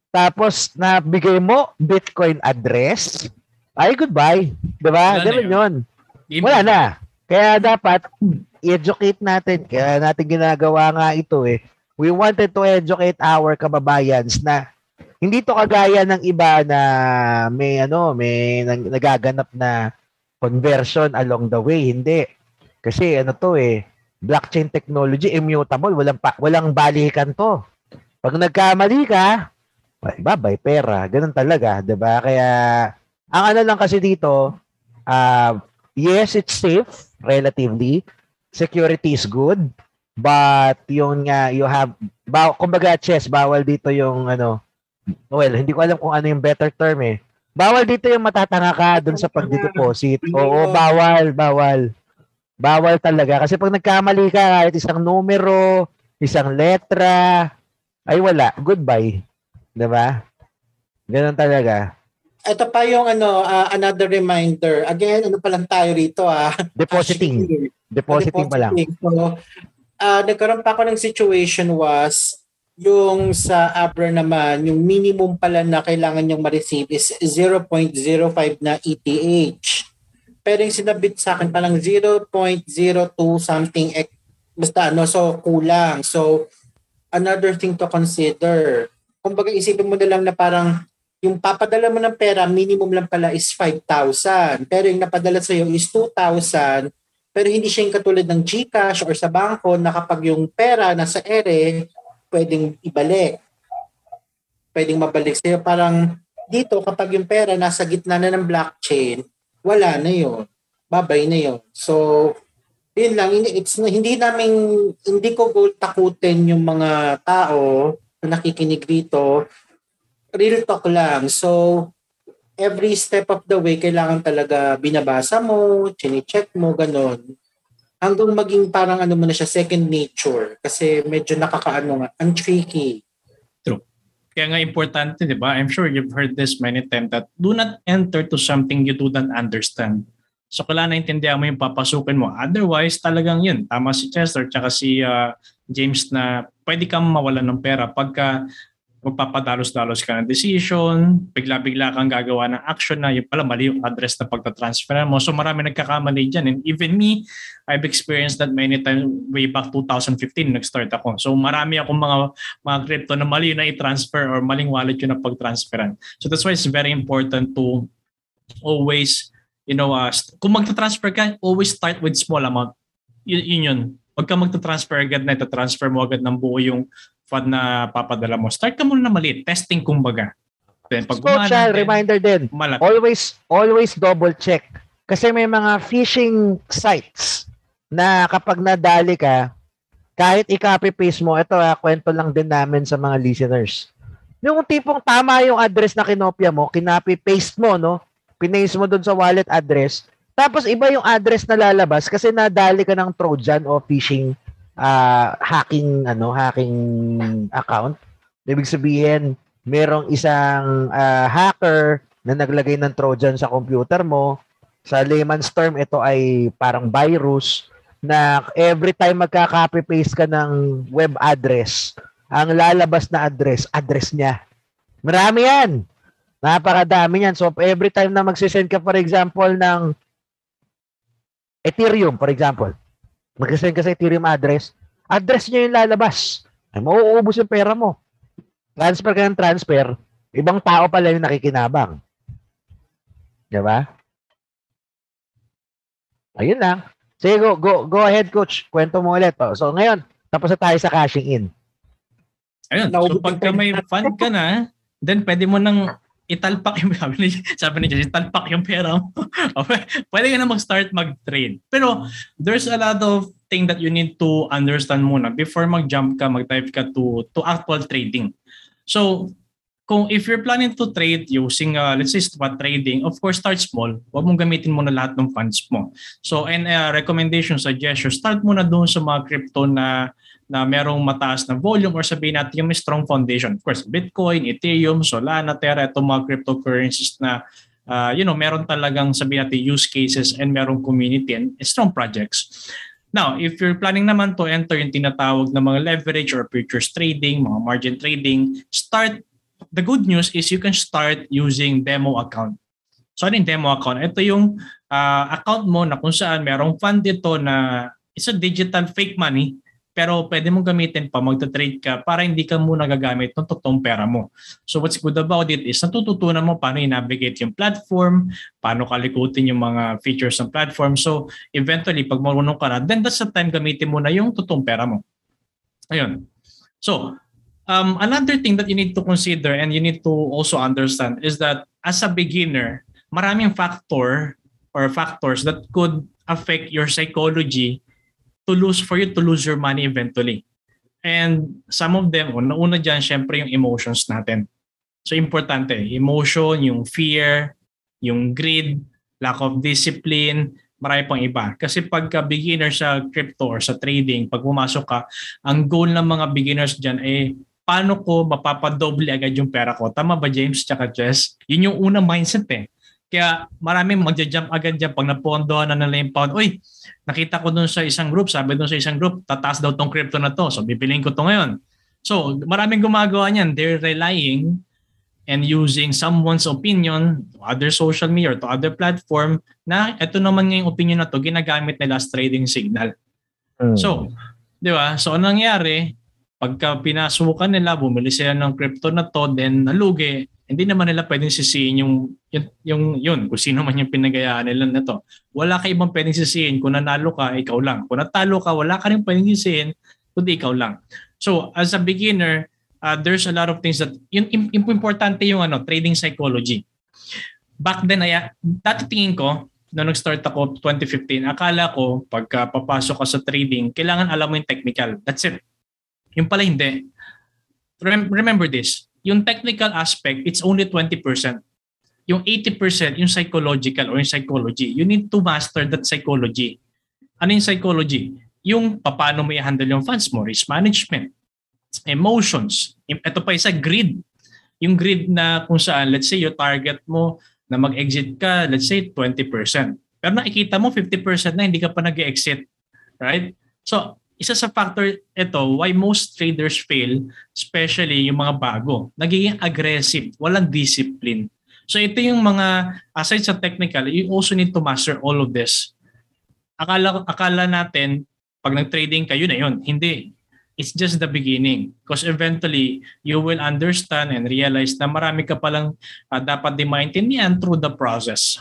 Tapos, nabigay mo Bitcoin address. Ay, goodbye. Diba? Ganun yun. yun. Wala na. Kaya dapat, educate natin. Kaya natin ginagawa nga ito eh. We wanted to educate our kababayans na hindi to kagaya ng iba na may ano, may nagaganap na conversion along the way, hindi. Kasi ano to eh, blockchain technology immutable, walang pa, walang balikan to. Pag nagkamali ka, babay pera, ganun talaga, 'di ba? Kaya ang ano lang kasi dito, uh, yes, it's safe relatively. Security is good, but yung nga you have ba, kumbaga chess bawal dito yung ano well, hindi ko alam kung ano yung better term eh. Bawal dito yung matatanga ka doon sa pagdeposit. Oo, bawal, bawal. Bawal talaga. Kasi pag nagkamali ka, kahit isang numero, isang letra, ay wala. Goodbye. 'Di ba? Ganun talaga. Ito pa yung ano, uh, another reminder. Again, ano pa lang tayo rito ah. Depositing. Depositing, depositing pa lang. So, uh, nagkaroon pa ako ng situation was yung sa Abra naman, yung minimum pala na kailangan niyong ma-receive is 0.05 na ETH. Pero yung sinabit sa akin palang 0.02 something basta ano, so kulang. So, another thing to consider. Kumbaga isipin mo na lang na parang yung papadala mo ng pera, minimum lang pala is 5,000. Pero yung napadala sa iyo is 2,000. Pero hindi siya yung katulad ng GCash or sa bangko na kapag yung pera nasa ere, pwedeng ibalik. Pwedeng mabalik sa'yo. Parang dito, kapag yung pera nasa gitna na ng blockchain, wala na yun. Babay na yun. So, yun lang. It's, hindi namin, hindi ko goal takutin yung mga tao na nakikinig dito real talk lang. So, every step of the way, kailangan talaga binabasa mo, chine-check mo, ganon. Hanggang maging parang ano mo na siya, second nature. Kasi medyo nakakaano nga, ang tricky. True. Kaya nga importante, di ba? I'm sure you've heard this many times that do not enter to something you do not understand. So kailangan naintindihan mo yung papasukin mo. Otherwise, talagang yun. Tama si Chester tsaka si uh, James na pwede kang mawalan ng pera pagka magpapadalos-dalos ka ng decision, bigla-bigla kang gagawa ng action na yung pala mali yung address na pagta-transfer mo. So marami nagkakamali dyan. And even me, I've experienced that many times way back 2015 nag-start ako. So marami akong mga mga crypto na mali na i-transfer or maling wallet yun na pag-transferan. So that's why it's very important to always, you know, uh, kung magta-transfer ka, always start with small amount. Y- yun yun. Huwag ka magta-transfer agad na ita-transfer mo agad ng buo yung fund na papadala mo, start ka muna na maliit. Testing kumbaga. Then pag Social then, reminder din. Malaki. Always always double check. Kasi may mga phishing sites na kapag nadali ka, kahit i-copy paste mo, ito ha, ah, kwento lang din namin sa mga listeners. Yung tipong tama yung address na kinopya mo, kinopy paste mo, no? Pinaste mo doon sa wallet address. Tapos iba yung address na lalabas kasi nadali ka ng Trojan o phishing uh, hacking ano hacking account. Ibig sabihin merong isang uh, hacker na naglagay ng trojan sa computer mo. Sa layman's term ito ay parang virus na every time magka-copy paste ka ng web address ang lalabas na address address niya. Marami yan. Napakadami yan. So every time na magsisend ka for example ng Ethereum for example mag-send ka sa Ethereum address, address niya yung lalabas. Ay, mauubos yung pera mo. Transfer ka ng transfer, ibang tao pala yung nakikinabang. Di ba? Ayun lang. Sige, go, go, go ahead, coach. Kwento mo ulit. Oh. So, ngayon, tapos na tayo sa cashing in. Ayun. So, pagka may fund ka na, then pwede mo nang italpak yung sabi ni sabi ni Jess, italpak yung pera mo. Pwede ka na mag-start mag-trade. Pero there's a lot of thing that you need to understand muna before mag-jump ka, mag-dive ka to to actual trading. So, kung if you're planning to trade using uh, let's say spot trading, of course start small. Huwag mong gamitin muna lahat ng funds mo. So, and uh, recommendation, suggestion, start muna doon sa mga crypto na na merong mataas na volume or sabihin natin yung strong foundation. Of course, Bitcoin, Ethereum, Solana, Terra, itong mga cryptocurrencies na uh, you know, meron talagang sabihin natin use cases and merong community and strong projects. Now, if you're planning naman to enter yung tinatawag na mga leverage or futures trading, mga margin trading, start, the good news is you can start using demo account. So, ano yung demo account? Ito yung uh, account mo na kung saan merong fund dito na it's a digital fake money pero pwede mong gamitin pa, magta-trade ka para hindi ka muna gagamit ng totoong pera mo. So what's good about it is natututunan mo paano i-navigate yung platform, paano kalikutin yung mga features ng platform. So eventually, pag marunong ka na, then that's the time gamitin mo na yung totoong pera mo. Ayun. So, um, another thing that you need to consider and you need to also understand is that as a beginner, maraming factor or factors that could affect your psychology to lose for you to lose your money eventually. And some of them, una-una dyan, syempre yung emotions natin. So importante, emotion, yung fear, yung greed, lack of discipline, marami pang iba. Kasi pagka beginner sa crypto or sa trading, pag pumasok ka, ang goal ng mga beginners dyan ay paano ko mapapadoble agad yung pera ko. Tama ba James tsaka Jess? Yun yung unang mindset eh. Kaya maraming magja-jump agad dyan pag napondo na nila yung pound. Uy, nakita ko dun sa isang group, sabi dun sa isang group, tataas daw tong crypto na to. So bibiliin ko to ngayon. So maraming gumagawa niyan. They're relying and using someone's opinion to other social media or to other platform na ito naman yung opinion na to ginagamit nila as trading signal. Mm. So, di ba? So, anong nangyari? Pagka pinasukan nila, bumili sila ng crypto na to, then nalugi, hindi naman nila pwedeng sisihin yung, yung, yung yun, kung sino man yung pinagayaan nila na to. Wala ka ibang pwedeng sisihin. Kung nanalo ka, ikaw lang. Kung natalo ka, wala ka rin pwedeng sisihin, kundi ikaw lang. So, as a beginner, uh, there's a lot of things that yung, yung importante yung ano trading psychology back then ay dati tingin ko nung nag-start ako 2015 akala ko pagka papasok ka sa trading kailangan alam mo yung technical that's it yung pala hindi remember this yung technical aspect it's only 20% yung 80% yung psychological or yung psychology you need to master that psychology ano yung psychology yung paano mo i-handle yung funds mo risk management emotions. Ito pa isa, greed. Yung greed na kung saan, let's say, your target mo na mag-exit ka, let's say, 20%. Pero nakikita mo, 50% na hindi ka pa nag-exit. Right? So, isa sa factor ito why most traders fail, especially yung mga bago. Nagiging aggressive, walang discipline. So ito yung mga, aside sa technical, you also need to master all of this. Akala, akala natin, pag nag-trading kayo na yun. Hindi it's just the beginning. Because eventually, you will understand and realize na marami ka palang uh, dapat di maintindihan through the process.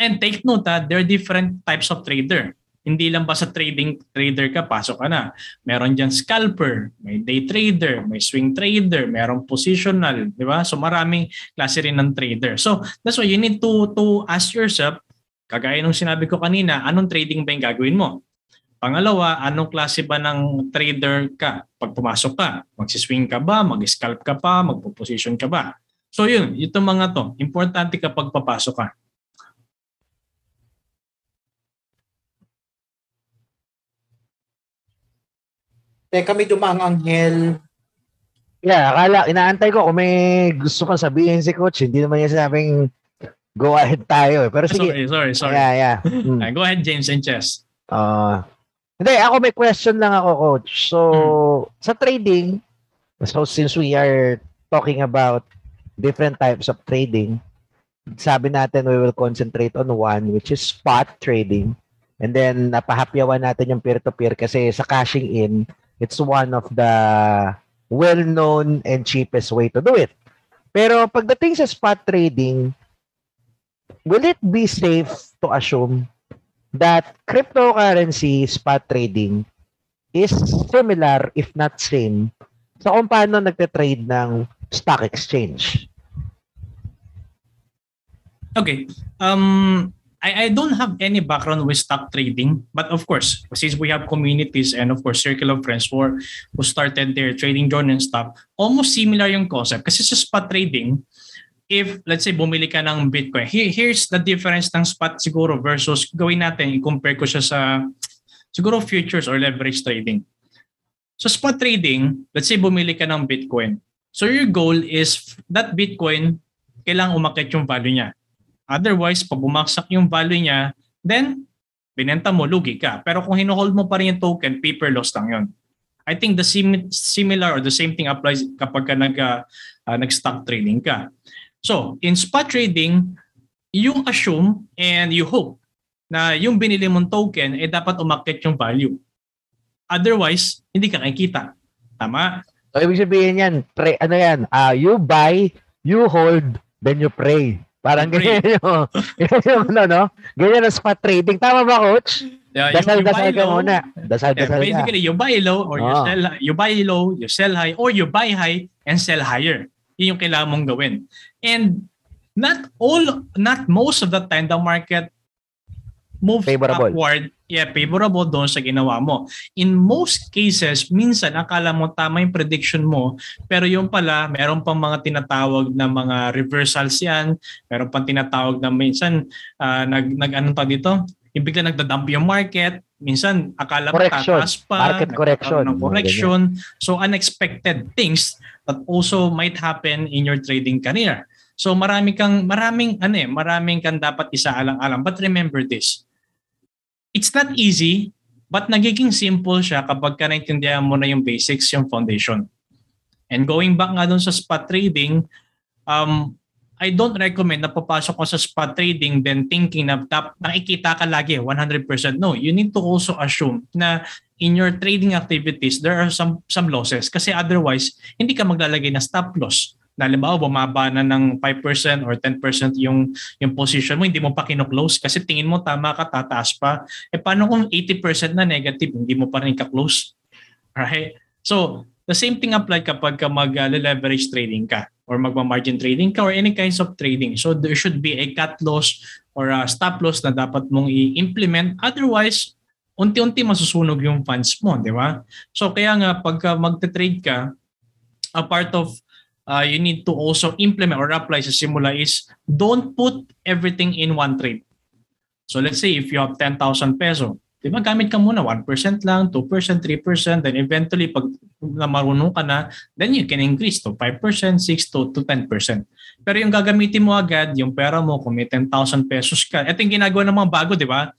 And take note that there are different types of trader. Hindi lang ba sa trading trader ka, pasok ka na. Meron dyan scalper, may day trader, may swing trader, meron positional, di ba? So maraming klase rin ng trader. So that's why you need to, to ask yourself, kagaya nung sinabi ko kanina, anong trading ba yung gagawin mo? Pangalawa, anong klase ba ng trader ka pag pumasok ka? Magsiswing ka ba? Mag-scalp ka pa? Magpo-position ka ba? So yun, itong mga to, importante kapag papasok ka. Teka, may dumang anghel. Yeah, akala, inaantay ko kung may gusto kang sabihin si coach. Hindi naman niya sinabing go ahead tayo. Eh. Pero sige. Sorry, sorry, sorry. Yeah, yeah. Uh, go ahead, James and Chess. Uh, hindi, ako may question lang ako, coach. So, hmm. sa trading, so since we are talking about different types of trading, sabi natin we will concentrate on one, which is spot trading. And then, napahapyawan natin yung peer-to-peer kasi sa cashing in, it's one of the well-known and cheapest way to do it. Pero pagdating sa spot trading, will it be safe to assume that cryptocurrency spot trading is similar if not same sa kung paano nagte-trade ng stock exchange. Okay. Um I, I don't have any background with stock trading, but of course, since we have communities and of course circle of friends who, who started their trading journey and stuff, almost similar yung concept. Kasi sa spot trading, if let's say bumili ka ng Bitcoin, here, here's the difference ng spot siguro versus gawin natin, i-compare ko siya sa siguro futures or leverage trading. So spot trading, let's say bumili ka ng Bitcoin. So your goal is that Bitcoin, kailangan umakit yung value niya. Otherwise, pag bumaksak yung value niya, then binenta mo, lugi ka. Pero kung hinohold mo pa rin yung token, paper loss lang yun. I think the sim- similar or the same thing applies kapag ka nag, uh, nag-stock trading ka. So, in spot trading, yung assume and you hope na yung binili mong token eh dapat umakyat yung value. Otherwise, hindi ka kikita. Tama? So, ibig sabihin yan, pray, ano yan, uh, you buy, you hold, then you pray. Parang ganyan yung, yung ano, no? Ganyan ang spot trading. Tama ba, coach? Yeah, dasal, you, you dasal ka low, muna. Dasal, yeah, dasal basically, ka. you buy low or oh. you sell you buy low, you sell high, or you buy high and sell higher. Yun yung kailangan mong gawin. And not all, not most of the time, the market moves Favorable. upward. Yeah, favorable doon sa ginawa mo. In most cases, minsan akala mo tama yung prediction mo, pero yung pala, meron pang mga tinatawag na mga reversals yan, meron pang tinatawag na minsan, uh, nag, nag ano pa dito, yung bigla nagda-dump yung market, minsan akala mo tataas pa, Market correction. ng correction. So unexpected things that also might happen in your trading career. So marami kang maraming ano eh, maraming kang dapat isaalang-alang. But remember this. It's not easy, but nagiging simple siya kapag ka naintindihan mo na yung basics, yung foundation. And going back nga dun sa spot trading, um, I don't recommend na papasok ka sa spot trading then thinking na tap, nakikita ka lagi 100%. No, you need to also assume na in your trading activities, there are some some losses. Kasi otherwise, hindi ka maglalagay na stop loss. Na halimbawa, bumaba na ng 5% or 10% yung, yung position mo, hindi mo pa kino-close kasi tingin mo tama ka, tataas pa. Eh paano kung 80% na negative, hindi mo pa rin ka-close? Right? So, the same thing apply kapag ka mag-leverage trading ka or magma-margin trading ka or any kinds of trading. So, there should be a cut loss or a stop loss na dapat mong i-implement. Otherwise, unti-unti masusunog yung funds mo, di ba? So, kaya nga, pagka magte-trade ka, a part of uh, you need to also implement or apply sa simula is don't put everything in one trade. So let's say if you have 10,000 peso, di ba gamit ka muna 1% lang, 2%, 3%, then eventually pag na marunong ka na, then you can increase to 5%, 6 to, to 10%. Pero yung gagamitin mo agad, yung pera mo, kung may 10,000 pesos ka, ito yung ginagawa ng mga bago, di ba?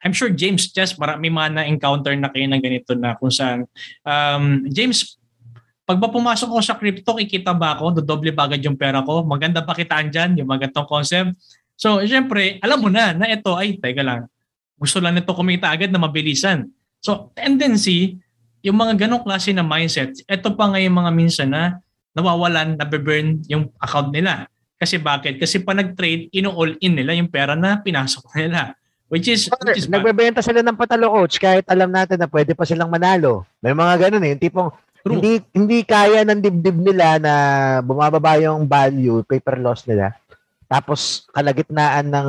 I'm sure James, just marami mga na-encounter na kayo ng ganito na kung saan, um, James, pag ba pumasok ako sa crypto, kikita ba ako? Dodoble ba agad yung pera ko? Maganda pa kitaan dyan, yung magandang concept. So, syempre, alam mo na na ito, ay, teka lang, gusto lang nito kumita agad na mabilisan. So, tendency, yung mga ganong klase na mindset, ito pa nga yung mga minsan na nawawalan, nabe-burn yung account nila. Kasi bakit? Kasi pa nag-trade, ino-all in nila yung pera na pinasok nila. Which is, which is bad. Nagbebenta sila ng patalo coach kahit alam natin na pwede pa silang manalo. May mga ganun eh, yung tipong True. hindi hindi kaya ng dibdib nila na bumababa yung value, paper loss nila. Tapos kalagitnaan ng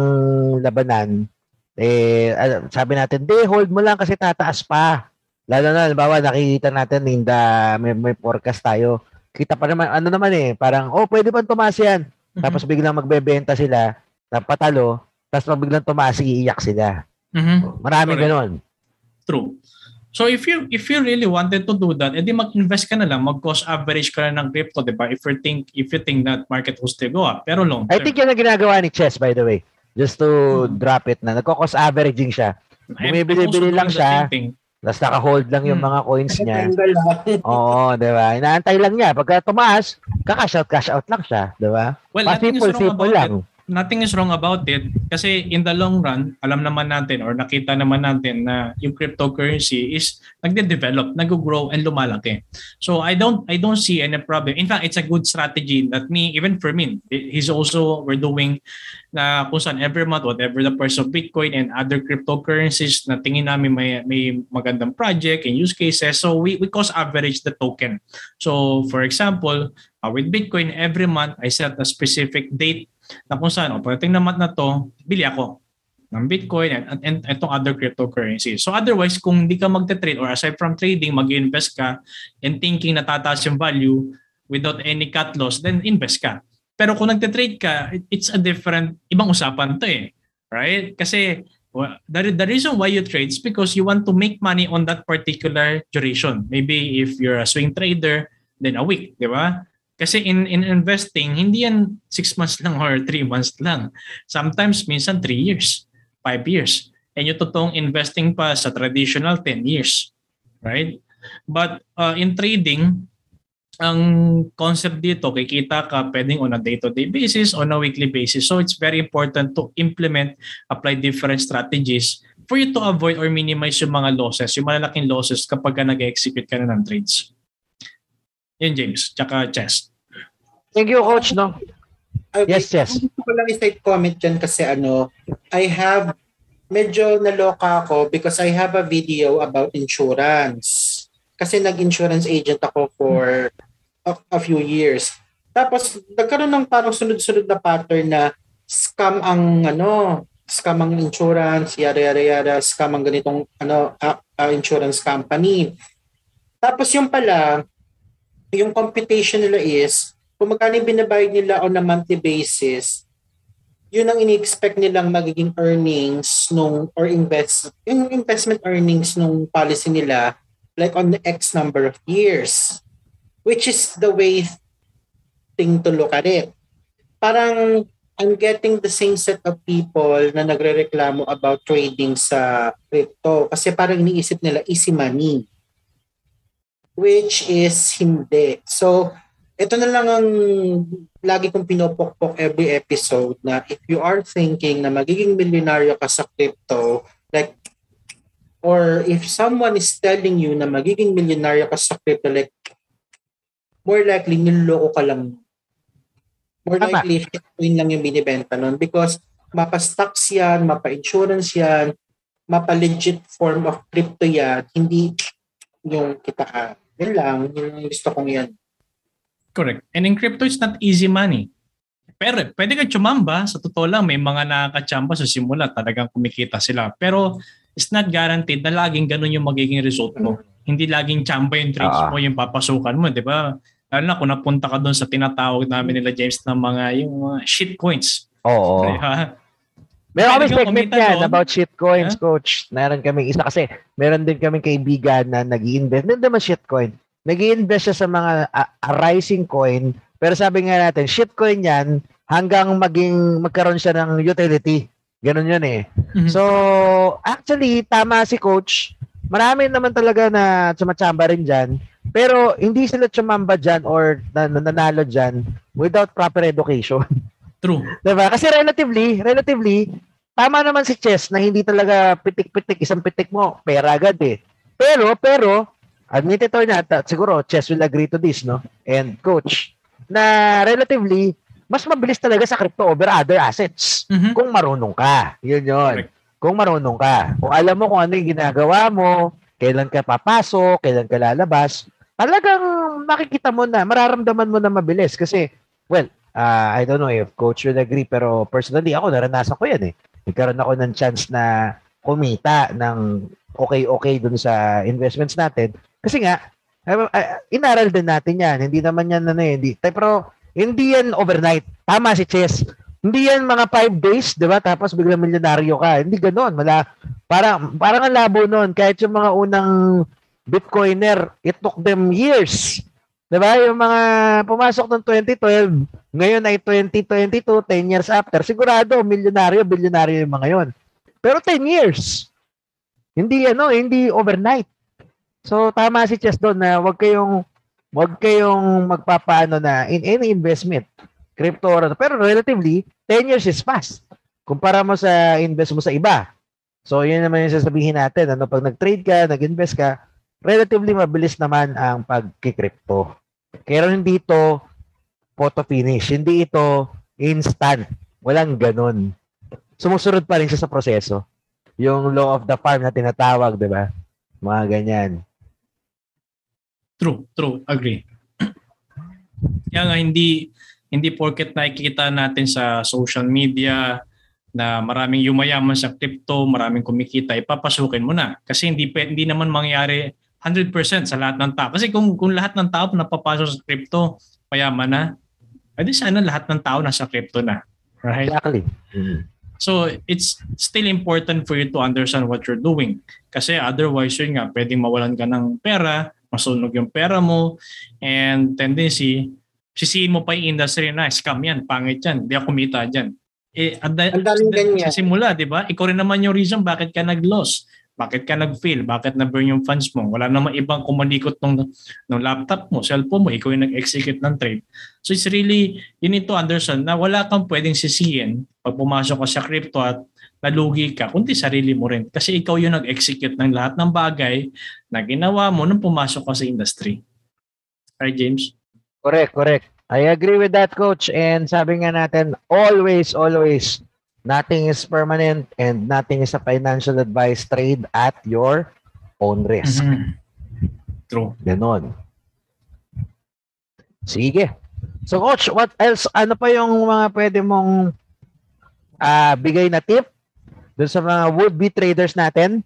labanan, eh sabi natin, "Di, hold mo lang kasi tataas pa." Lalo na, halimbawa, nakikita natin in the, may, may forecast tayo. Kita pa naman, ano naman eh, parang, oh, pwede ba tumaas yan? Mhm. Tapos biglang magbebenta sila na patalo, tapos biglang tumaas, iiyak sila. Mhm. Maraming ganon. True. So if you if you really wanted to do that, edi mag-invest ka na lang, mag-cost average ka na ng crypto, 'di ba? If you think if you think that market will still go up, pero long I term. think yun ang ginagawa ni Chess, by the way. Just to Hmm. drop it na. Nagko-cost averaging siya. Bumibili-bili lang siya. Tapos naka-hold lang yung Hmm. mga coins niya. Oo, di ba? Inaantay lang niya. Pagka tumaas, kakash out, cash out lang siya. Di ba? Well, is wrong Pa-simple-simple about lang. it. Nothing is wrong about it kasi in the long run, alam naman natin or nakita naman natin na yung cryptocurrency is nagde-develop, nag-grow and lumalaki. So I don't I don't see any problem. In fact, it's a good strategy that me even for me, he's also we're doing na kung saan every month whatever the price of Bitcoin and other cryptocurrencies na tingin namin may may magandang project and use cases. So we we cost average the token. So for example, uh, with Bitcoin every month I set a specific date na kung saan, oh, pagdating na to, bili ako ng Bitcoin and, and, and itong other cryptocurrencies. So otherwise, kung hindi ka magte-trade or aside from trading, mag-invest ka and thinking na tataas yung value without any cut loss, then invest ka. Pero kung nagte-trade ka, it- it's a different, ibang usapan to eh. Right? Kasi well, the, the reason why you trade is because you want to make money on that particular duration. Maybe if you're a swing trader, then a week, di ba? Kasi in, in investing, hindi yan 6 months lang or 3 months lang. Sometimes, minsan 3 years, 5 years. And yung totoong investing pa sa traditional 10 years. Right? But uh, in trading, ang concept dito, kikita ka pwedeng on a day-to-day basis, on a weekly basis. So it's very important to implement, apply different strategies for you to avoid or minimize yung mga losses, yung malalaking losses kapag ka nag-execute ka na ng trades. Yun, James. Tsaka Chess. Thank you, coach, no? Okay. Yes, yes. Gusto ko lang i-side comment dyan kasi ano, I have, medyo naloka ako because I have a video about insurance. Kasi nag-insurance agent ako for a, a few years. Tapos, nagkaroon ng parang sunod-sunod na pattern na scam ang ano, scam ang insurance, yada yada yada, scam ang ganitong ano, ah, ah, insurance company. Tapos yung pala, yung computation nila is, kung magkano yung binabayad nila on a monthly basis, yun ang ini-expect nilang magiging earnings nung or invest yung investment earnings nung policy nila like on the X number of years which is the way thing to look at it. Parang I'm getting the same set of people na nagrereklamo about trading sa crypto kasi parang iniisip nila easy money which is hindi. So ito na lang ang lagi kong pinopokpok every episode na if you are thinking na magiging milyonaryo ka sa crypto, like, or if someone is telling you na magiging milyonaryo ka sa crypto, like, more likely, niloloko ka lang. More Tama. likely, shitcoin lang yung binibenta nun because mapa-stocks yan, mapa-insurance yan, mapa-legit form of crypto yan, hindi yung kitaan. Yun lang, yun yung gusto kong yan. Correct. And in crypto, it's not easy money. Pero pwede ka chumamba. Sa totoo lang, may mga nakakachamba sa simula. Talagang kumikita sila. Pero it's not guaranteed na laging ganun yung magiging result mo. Hindi laging chamba yung trades Ah. mo, yung papasukan mo. Di ba? Lalo na kung napunta ka doon sa tinatawag namin nila James ng mga yung mga shit coins. Oo. Meron kami kang segment yan doon. about shitcoins, Huh? coach. Meron kaming isa kasi meron din kaming kaibigan na nag invest Hindi naman shitcoin. Nag invest siya sa mga ah, rising coin. Pero sabi nga natin, shitcoin yan hanggang maging magkaroon siya ng utility. Ganun yun eh. Mhm. So, actually, tama si coach. Marami naman talaga na sumachamba rin dyan. Pero hindi sila chumamba dyan or na, na- nanalo dyan without proper education. True. Diba? Kasi relatively, relatively, tama naman si Chess na hindi talaga pitik-pitik, isang pitik mo, pera agad eh. Pero, pero, admitted or not, uh, siguro Chess will agree to this, no? And coach, na relatively, mas mabilis talaga sa crypto over other assets. Mhm. Kung marunong ka. Yun yun. Correct. Kung marunong ka. Kung alam mo kung ano yung ginagawa mo, kailan ka papasok, kailan ka lalabas, talagang makikita mo na, mararamdaman mo na mabilis. Kasi, well, ah, I don't know if coach will agree, pero personally, ako, naranasan ko yan eh. Nagkaroon ako ng chance na kumita ng okay-okay dun sa investments natin. Kasi nga, ah, ah, inaral din natin yan. Hindi naman yan, ano eh, hindi. Pero, hindi yan overnight. Tama si Chess. Hindi yan mga five days, di ba? Tapos biglang milyonaryo ka. Hindi ganon. Wala, parang, parang ang labo nun. Kahit yung mga unang Bitcoiner, it took them years. Di ba? Yung mga pumasok ng 2012, ngayon ay 2022, 10 years after. Sigurado, milyonaryo, bilyonaryo yung mga yon. Pero 10 years. Hindi ano, hindi overnight. So tama si Chess doon na wag kayong wag kayong magpapaano na in any investment, crypto or ano. Pero relatively, 10 years is fast. Kumpara mo sa invest mo sa iba. So yun naman yung sasabihin natin. Ano, pag nag-trade ka, nag-invest ka, relatively mabilis naman ang pag-crypto. Kaya hindi ito photo finish. Hindi ito instant. Walang ganun. Sumusunod pa rin siya sa proseso. Yung law of the farm na tinatawag, di ba? Mga ganyan. True, true, agree. Kaya nga hindi hindi porket nakikita natin sa social media na maraming yumayaman sa crypto, maraming kumikita, ipapasukin mo na. Kasi hindi hindi naman mangyari 100% sa lahat ng tao. Kasi kung kung lahat ng tao napapasok sa crypto, payaman na, edi sana lahat ng tao nasa crypto na. Right? Exactly. Mhm. So it's still important for you to understand what you're doing. Kasi otherwise, yun nga, pwedeng mawalan ka ng pera, masunog yung pera mo, and tendency, sisihin mo pa yung industry na, scam yan, pangit yan, di ako kumita dyan. Eh, at the, Ang daming ganyan. sa simula, di ba? Ikaw rin naman yung reason bakit ka nag-loss. Bakit ka nag-fail? Bakit na-burn yung funds mo? Wala namang ibang kumalikot ng, ng laptop mo, cellphone mo, ikaw yung nag-execute ng trade. So it's really, you need to understand na wala kang pwedeng sisihin pag pumasok ka sa crypto at nalugi ka, kundi sarili mo rin. Kasi ikaw yung nag-execute ng lahat ng bagay na ginawa mo nung pumasok ka sa industry. Right, James? Correct, correct. I agree with that, coach. And sabi nga natin, always, always, nothing is permanent and nothing is a financial advice trade at your own risk. Mhm. True. Ganon. Sige. So coach, what else? Ano pa yung mga pwede mong ah bigay na tip dun sa mga would-be traders natin?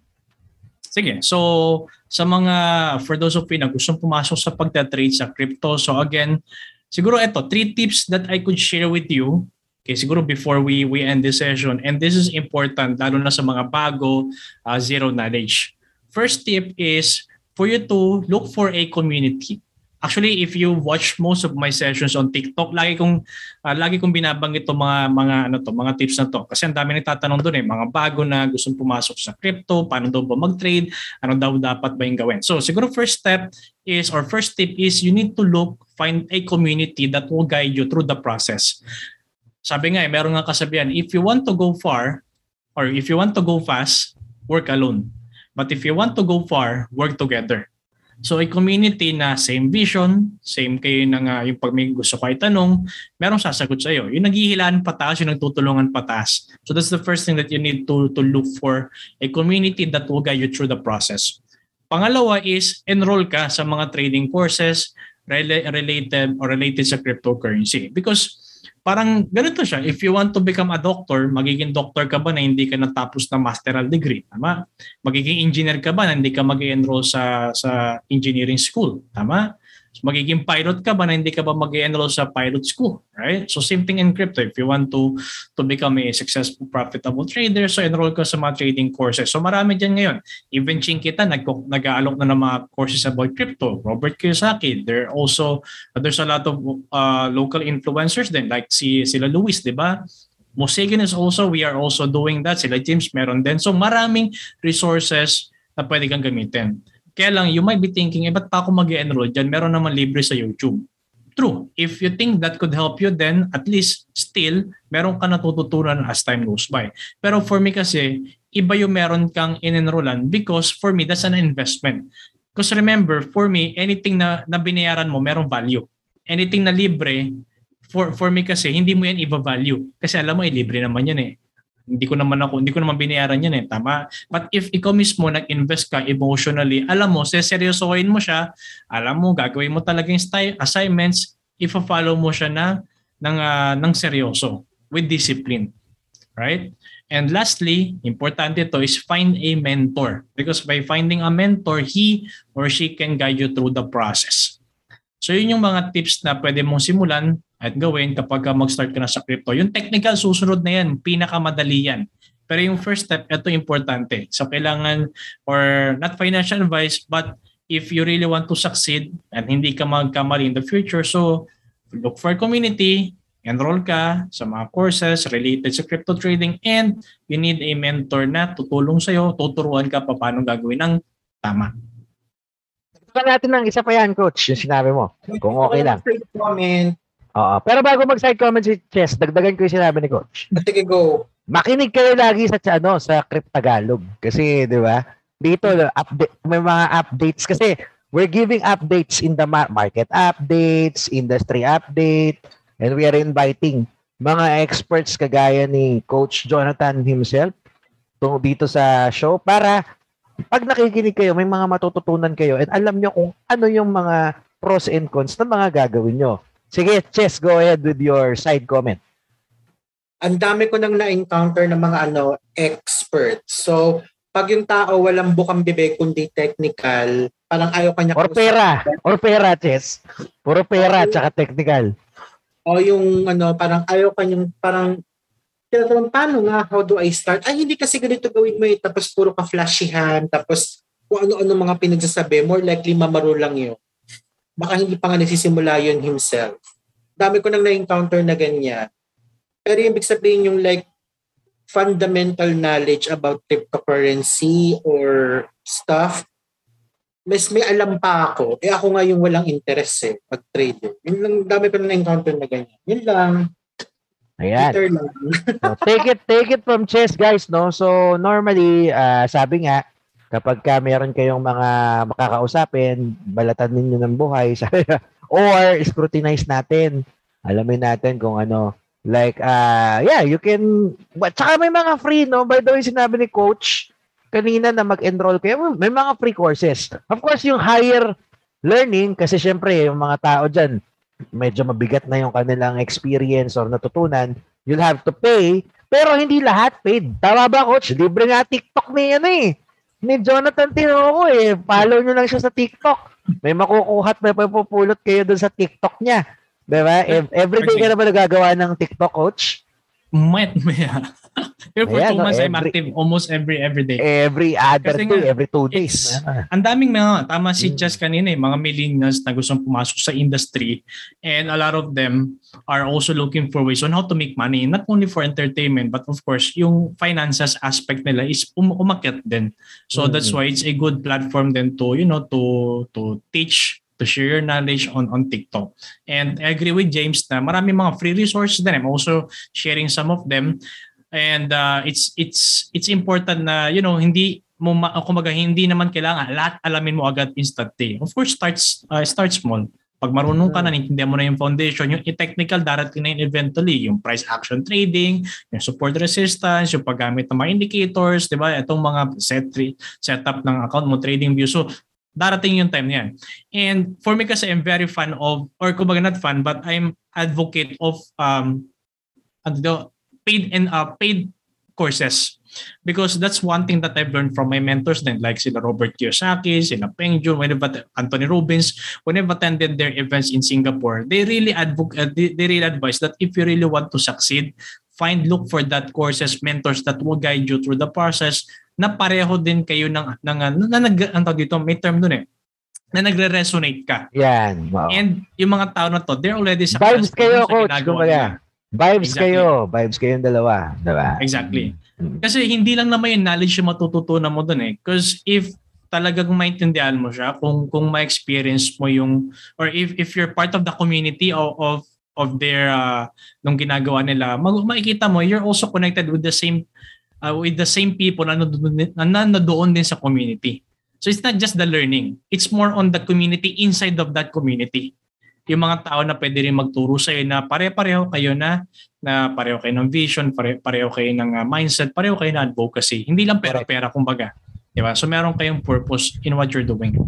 Sige. So, sa mga, for those of you na gustong pumasok sa pagta-trade sa crypto, so again, siguro ito, three tips that I could share with you Okay, siguro before we we end this session, and this is important lalo na sa mga bago, uh, zero knowledge. First tip is for you to look for a community. Actually, if you watch most of my sessions on TikTok, lagi kong uh, lagi kong binabanggit 'tong mga mga ano to, mga tips na to kasi ang dami nagtatanong doon eh, mga bago na gustong pumasok sa crypto, paano daw ba mag-trade, ano daw dapat ba yung gawin. So, siguro first step is or first tip is you need to look find a community that will guide you through the process. Sabi nga eh, meron nga kasabihan, if you want to go far or if you want to go fast, work alone. But if you want to go far, work together. So a community na same vision, same kayo na nga yung pag may gusto kayo tanong, merong sasagot sa iyo. Yung naghihilaan pataas, yung nagtutulungan pataas. So that's the first thing that you need to to look for a community that will guide you through the process. Pangalawa is enroll ka sa mga trading courses related or related sa cryptocurrency because parang ganito siya. If you want to become a doctor, magiging doctor ka ba na hindi ka natapos ng masteral degree? Tama? Magiging engineer ka ba na hindi ka mag-enroll sa, sa engineering school? Tama? Magiging pilot ka ba na hindi ka ba mag-enroll sa pilot school, right? So same thing in crypto. If you want to to become a successful, profitable trader, so enroll ka sa mga trading courses. So marami dyan ngayon. Even Chinkita, nag nag-aalok na ng mga courses about crypto. Robert Kiyosaki, there also, there's a lot of uh, local influencers din, like si sila Luis, di ba? Mosegan is also, we are also doing that. Sila James meron din. So maraming resources na pwede kang gamitin. Kaya lang, you might be thinking, eh, ba't pa ako mag enroll dyan? Meron naman libre sa YouTube. True. If you think that could help you, then at least still, meron ka natututunan as time goes by. Pero for me kasi, iba yung meron kang in-enrollan because for me, that's an investment. Because remember, for me, anything na, na binayaran mo, merong value. Anything na libre, for, for me kasi, hindi mo yan iba-value. Kasi alam mo, eh, libre naman yan eh hindi ko naman ako, hindi ko naman binayaran yan eh, tama? But if ikaw mismo nag-invest ka emotionally, alam mo, seseryosohin mo siya, alam mo, gagawin mo talaga yung style, assignments, if-follow mo siya na ng, uh, ng seryoso, with discipline. Right? And lastly, importante ito is find a mentor. Because by finding a mentor, he or she can guide you through the process. So yun yung mga tips na pwede mong simulan at gawin kapag mag-start ka na sa crypto. Yung technical susunod na yan, pinakamadali yan. Pero yung first step, ito importante. So kailangan, or not financial advice, but if you really want to succeed and hindi ka magkamali in the future, so look for a community, enroll ka sa mga courses related sa crypto trading and you need a mentor na tutulong sa'yo, tuturuan ka pa paano gagawin ng tama. Dagdagan natin ng isa pa yan, coach, yung sinabi mo. Kung okay lang. Comment. Oo. Pero bago mag-side comment si Chess, dagdagan ko yung sinabi ni Coach. Sige, go. Makinig kayo lagi sa ano sa Crypt Tagalog kasi 'di ba? Dito update may mga updates kasi we're giving updates in the market updates, industry update, and we are inviting mga experts kagaya ni Coach Jonathan himself to dito sa show para pag nakikinig kayo, may mga matututunan kayo and alam nyo kung ano yung mga pros and cons na mga gagawin nyo. Sige, Chess, go ahead with your side comment. Ang dami ko nang na-encounter ng mga ano experts. So, pag yung tao walang bukang bibig kundi technical, parang ayaw kanya Or pera. Or pera, Chess. Puro pera at saka technical. O yung ano, parang ayaw kanyang parang tinatanong, paano nga, how do I start? Ay, hindi kasi ganito gawin mo eh. Tapos puro ka flashyhan. Tapos kung ano-ano mga pinagsasabi, more likely mamarulang yun baka hindi pa nga nagsisimula yun himself. Dami ko nang na-encounter na ganyan. Pero yung big sabihin yung like fundamental knowledge about cryptocurrency or stuff, mas may alam pa ako. Eh ako nga yung walang interest eh, pag-trade. Yun lang, dami ko na na-encounter na ganyan. Yun lang. Ayan. so, take it take it from chess guys no. So normally uh, sabi nga kapag ka meron kayong mga makakausapin, balatan ninyo ng buhay, or scrutinize natin, alamin natin kung ano, like, uh, yeah, you can, but saka may mga free, no? By the way, sinabi ni coach, kanina na mag-enroll kayo, may mga free courses. Of course, yung higher learning, kasi syempre, yung mga tao dyan, medyo mabigat na yung kanilang experience or natutunan, you'll have to pay, pero hindi lahat paid. Tama ba, coach? Libre nga TikTok na yan eh ni Jonathan Tinoco eh. Follow nyo lang siya sa TikTok. May makukuha at may papupulot kayo dun sa TikTok niya. Diba? Every day ka na ba nagagawa ng TikTok, coach? Might, yeah. Pero for Ayan, two no, months, I'm every- active almost every every day. Every other Kasi day, nga, every two days. Ang daming mga, tama si Mm. Chess kanina eh, mga millennials na gustong pumasok sa industry and a lot of them are also looking for ways on how to make money, not only for entertainment, but of course, yung finances aspect nila is um- umakyat din. So that's Mm. why it's a good platform then to, you know, to to teach to share your knowledge on on TikTok. And I agree with James na marami mga free resources din. I'm also sharing some of them. And uh, it's it's it's important na you know hindi mo ma- kumbaga hindi naman kailangan lahat alamin mo agad instantly. Of course starts uh, start small. Pag marunong ka na, naintindihan mo na yung foundation, yung technical darating na yun eventually, yung price action trading, yung support resistance, yung paggamit ng mga indicators, di ba? Itong mga set setup ng account mo, trading view. So, darating yung time niyan. And for me kasi, I'm very fan of, or kumbaga not fan, but I'm advocate of um, ano paid and uh, paid courses because that's one thing that I've learned from my mentors then like sila Robert Kiyosaki, sila Peng Joon, whenever Anthony Robbins, whenever attended their events in Singapore, they really advocate, they, they really advise that if you really want to succeed, find look for that courses, mentors that will guide you through the process na pareho din kayo ng, ng na, na, nag, ang tawag dito, may term dun eh, na nagre-resonate ka. Yan. Wow. And yung mga tao na to, they're already Vibes successful kayo, sa coach. Kumbaga. Vibes Exactly. kayo. Vibes kayong dalawa. Diba? Exactly. Mm. Kasi hindi lang naman yung knowledge yung matututunan mo dun eh. Because if talagang maintindihan mo siya, kung kung ma-experience mo yung, or if if you're part of the community of of, of their, uh, nung ginagawa nila, mag, makikita mo, you're also connected with the same uh, with the same people na nandoon, na nandoon din sa community. So it's not just the learning. It's more on the community inside of that community. Yung mga tao na pwede rin magturo sa'yo na pare-pareho kayo na na pareho kayo ng vision, pare, pareho kayo ng uh, mindset, pareho kayo ng advocacy. Hindi lang pera-pera kumbaga. Di ba? So meron kayong purpose in what you're doing.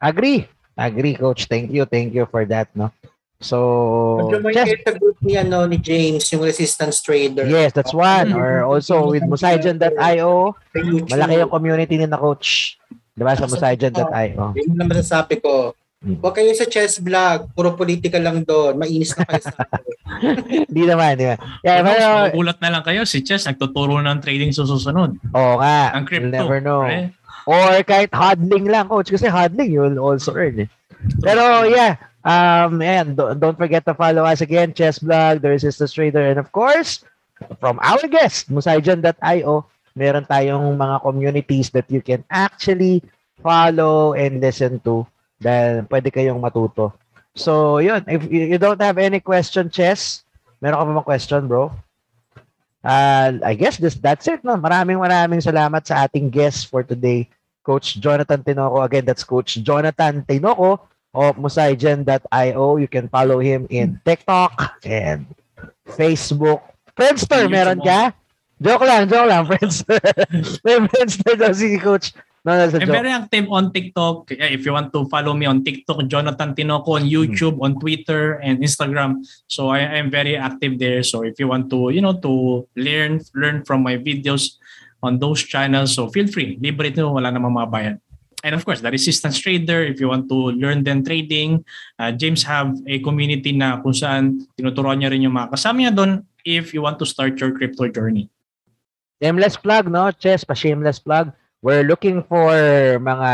Agree. Agree, coach. Thank you. Thank you for that, no? So, just, sa group ni, ano, ni James, yung resistance trader. yes, that's one. Mm. Or also with Musaijan.io, Sa YouTube. malaki yung community ni na coach. Diba? Sa Musaijan.io. Yun na masasabi ko. Mm. Huwag kayo sa chess vlog. Puro politika lang doon. Mainis na kayo sa Hindi naman, di ba? Yeah, pero, magugulat na lang kayo si Chess nagtuturo ng trading sa susunod. oo nga, Ang crypto. you'll never know. right? Or kahit hodling lang, coach. Kasi hodling, you'll also earn. Eh. Pero yeah, um, and don't, don't forget to follow us again, Chess Blog, The Resistance Trader, and of course, from our guest, musaijan.io, meron tayong mga communities that you can actually follow and listen to dahil pwede kayong matuto. So, yun. If you don't have any question, Chess, meron ka pa bang question, bro? Uh, I guess this that's it. No? Maraming maraming salamat sa ating guest for today, Coach Jonathan Tinoco. Again, that's Coach Jonathan Tinoco of musaijan.io. You can follow him in TikTok and Facebook. Friendster, YouTube meron ka? Joke lang, joke lang, Friendster. May Friendster daw si Coach. No, that's a I'm joke. very active on TikTok. Eh, If you want to follow me on TikTok, Jonathan Tinoco on YouTube, on Twitter and Instagram. So I am very active there. So if you want to, you know, to learn learn from my videos on those channels, so feel free. Libre ito, wala namang mga bayad. And of course, the resistance trader, if you want to learn then trading, uh, James have a community na kung saan tinuturuan niya rin yung mga kasama niya doon if you want to start your crypto journey. Shameless plug, no? Chess, pa shameless plug. We're looking for mga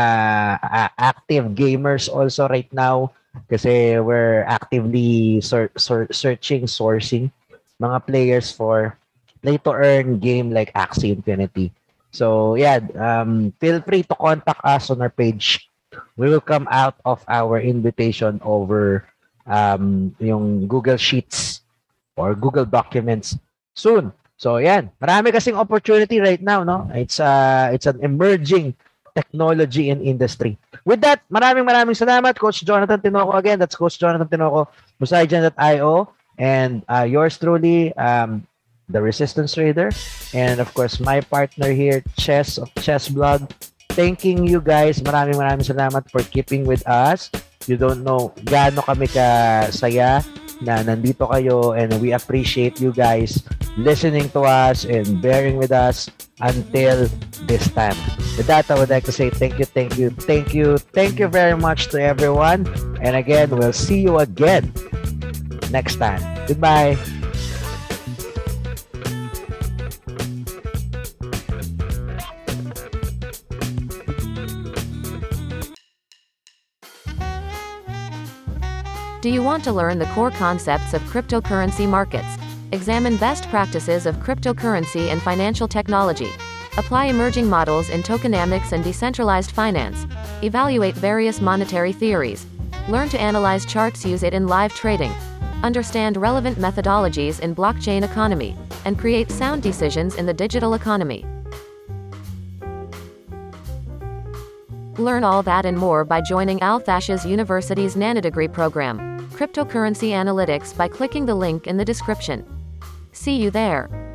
uh, active gamers also right now kasi we're actively ser- ser- searching, sourcing mga players for play to earn game like Axie Infinity. So yeah, um, feel free to contact us on our page. We will come out of our invitation over um, yung Google Sheets or Google Documents soon. So yan, marami kasing opportunity right now, no? It's uh it's an emerging technology and industry. With that, maraming maraming salamat Coach Jonathan Tinoco again. That's Coach Jonathan Tinoco, musaijan.io and uh, yours truly um the Resistance Trader and of course my partner here Chess of Chess Blog. Thanking you guys. Maraming maraming salamat for keeping with us. You don't know gaano kami ka saya na nandito kayo and we appreciate you guys listening to us and bearing with us until this time. With that, I would like to say thank you, thank you, thank you, thank you very much to everyone. And again, we'll see you again next time. Goodbye. Do you want to learn the core concepts of cryptocurrency markets? Examine best practices of cryptocurrency and financial technology. Apply emerging models in tokenomics and decentralized finance. Evaluate various monetary theories. Learn to analyze charts, use it in live trading. Understand relevant methodologies in blockchain economy and create sound decisions in the digital economy. Learn all that and more by joining Althashes University's Nanodegree program, Cryptocurrency Analytics by clicking the link in the description. See you there.